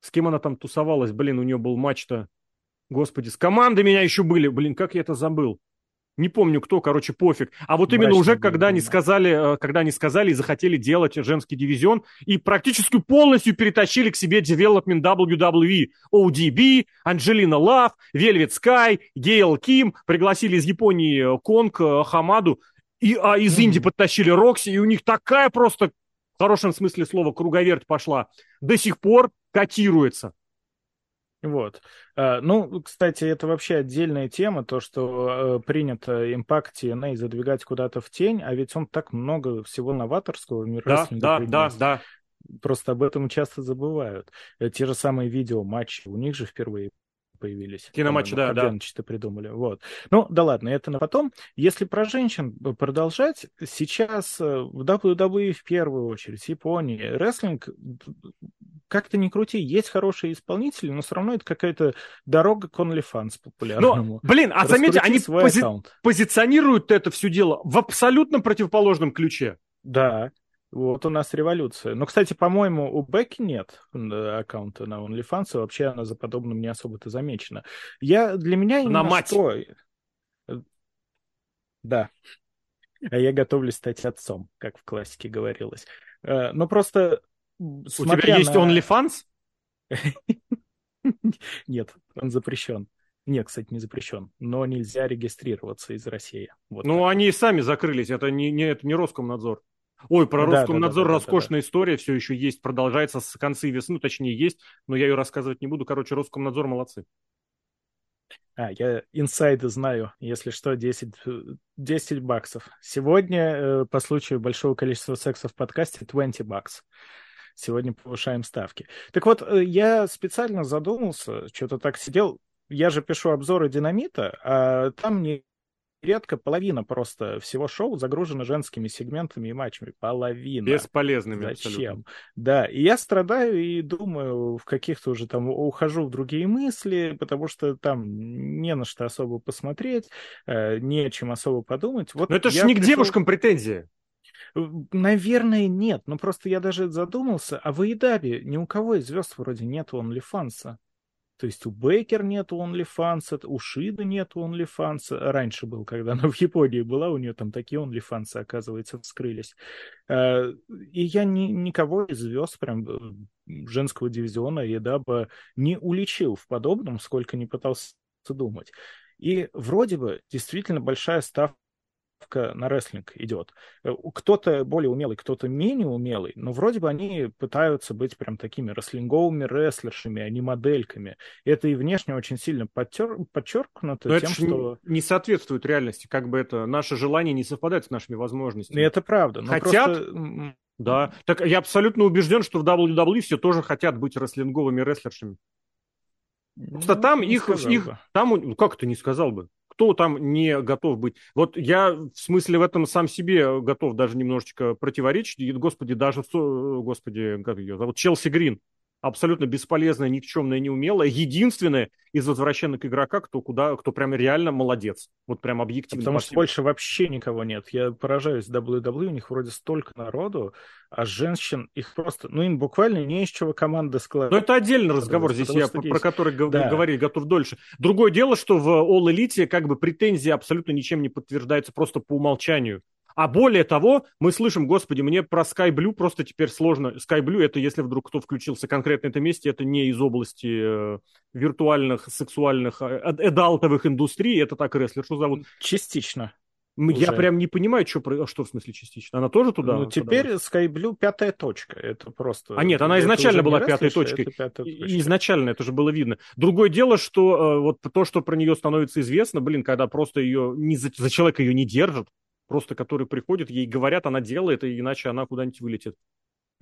с кем она там тусовалась, блин, у нее был матч-то, господи, с командой меня еще были, блин, как я это забыл. Не помню кто, короче, пофиг. А вот именно уже, когда они сказали, э, когда они сказали и захотели делать женский дивизион, и практически полностью перетащили к себе development WWE. ODB, Анджелина Лав, Velvet Sky, Гейл Ким, пригласили из Японии э, Конг, э, Хамаду, и, а из Индии подтащили Рокси, и у них такая просто, в хорошем смысле слова, круговерть пошла. До сих пор котируется. Вот. А, ну, кстати, это вообще отдельная тема, то, что э, принято импакт TNA задвигать куда-то в тень, а ведь он так много всего новаторского в да, да, да, да. Просто об этом часто забывают. Э, те же самые видео-матчи, у них же впервые появились. Киноматчи, да, да. что придумали. Вот. Ну, да ладно, это на потом. Если про женщин продолжать, сейчас э, в WWE в первую очередь, Японии, рестлинг как-то не крути, есть хорошие исполнители, но все равно это какая-то дорога к OnlyFans популярному. Но, блин, а заметьте, они пози- позиционируют это все дело в абсолютно противоположном ключе. Да, вот у нас революция. Но, кстати, по-моему, у Бекки нет аккаунта на OnlyFans, и вообще она за подобным не особо-то замечена. Я, для меня на мать. Что... Да. А я готовлюсь стать отцом, как в классике говорилось. Э, но просто у тебя есть. OnlyFans? Нет, он запрещен. Нет, кстати, не запрещен, но нельзя регистрироваться из России. Вот ну, так. они сами закрылись, это не, не, это не Роскомнадзор. Ой, про да, Роскомнадзор да, да, роскошная да, да. история все еще есть, продолжается с конца весны, ну, точнее, есть, но я ее рассказывать не буду. Короче, Роскомнадзор молодцы. А, я инсайды знаю, если что, 10, 10 баксов. Сегодня, э, по случаю большого количества секса в подкасте, 20 баксов сегодня повышаем ставки. Так вот, э, я специально задумался, что-то так сидел, я же пишу обзоры динамита, а там не редко половина просто всего шоу загружена женскими сегментами и матчами. Половина. Бесполезными Зачем? Абсолютно. Да, и я страдаю и думаю, в каких-то уже там ухожу в другие мысли, потому что там не на что особо посмотреть, э, не о чем особо подумать. Вот Но это же не пришел... к девушкам претензия. Наверное, нет. Но просто я даже задумался, а в Эйдабе ни у кого из звезд вроде нет OnlyFans. То есть у Бейкер нет OnlyFans, у Шида нет OnlyFans. Раньше был, когда она в Японии была, у нее там такие OnlyFans, оказывается, вскрылись. А, и я ни, никого из звезд прям женского дивизиона Едаба не уличил в подобном, сколько не пытался думать. И вроде бы действительно большая ставка на рестлинг идет. Э, кто-то более умелый, кто-то менее умелый, но вроде бы они пытаются быть прям такими рестлинговыми рестлершами, а не модельками. Это и внешне очень сильно подтер... подчеркнуто но тем, это что... не соответствует реальности, как бы это, наше желание не совпадает с нашими возможностями. Это правда. Но Хотят, просто... да. Так я абсолютно убежден, что в WWE все тоже хотят быть рестлинговыми рестлершами. Просто ну, там их, их там, ну как ты не сказал бы? Кто там не готов быть. Вот я в смысле в этом сам себе готов даже немножечко противоречить. И, господи, даже, господи, как ее зовут, Челси Грин. Абсолютно бесполезная, никчемная, неумелая, единственная из возвращенных игрока, кто куда, кто прям реально молодец. Вот прям объективно. Потому что больше вообще никого нет. Я поражаюсь WWE, у них вроде столько народу, а женщин их просто, ну им буквально не из чего команды складывать. Но это отдельный разговор, здесь я, про, про который да. говорил, готов дольше. Другое дело, что в All Elite как бы претензии абсолютно ничем не подтверждаются просто по умолчанию. А более того, мы слышим, господи, мне про Sky Blue просто теперь сложно. Sky Blue это, если вдруг кто включился конкретно на этом месте, это не из области э, виртуальных, сексуальных, э, эдалтовых индустрий, это так рестлер, что зовут? Частично. Я уже. прям не понимаю, что, а что в смысле частично. Она тоже туда? Ну, теперь туда Sky Blue пятая точка. Это просто... А нет, она изначально была пятой точкой. пятая точка. Изначально это же было видно. Другое дело, что э, вот то, что про нее становится известно, блин, когда просто ее не за, за человека ее не держат, просто который приходит, ей говорят, она делает, и иначе она куда-нибудь вылетит.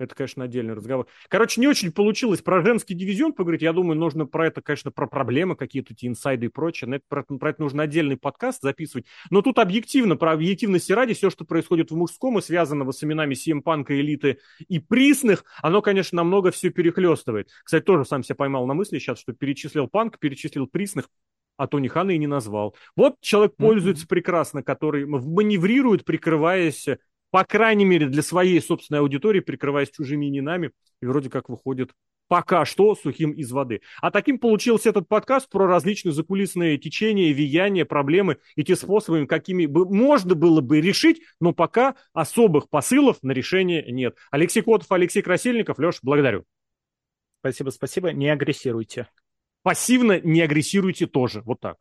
Это, конечно, отдельный разговор. Короче, не очень получилось про женский дивизион поговорить. Я думаю, нужно про это, конечно, про проблемы какие-то, эти инсайды и прочее. На это, про, про это нужно отдельный подкаст записывать. Но тут объективно, про объективности ради, все, что происходит в мужском и связанного с именами CM элиты и присных, оно, конечно, намного все перехлестывает. Кстати, тоже сам себя поймал на мысли сейчас, что перечислил Панк, перечислил присных а Тони Хана и не назвал. Вот человек пользуется прекрасно, который маневрирует, прикрываясь, по крайней мере, для своей собственной аудитории, прикрываясь чужими именами, и вроде как выходит пока что сухим из воды. А таким получился этот подкаст про различные закулисные течения, влияния, проблемы и те способы, какими бы можно было бы решить, но пока особых посылов на решение нет. Алексей Котов, Алексей Красильников. Леш, благодарю. Спасибо, спасибо. Не агрессируйте пассивно не агрессируйте тоже. Вот так.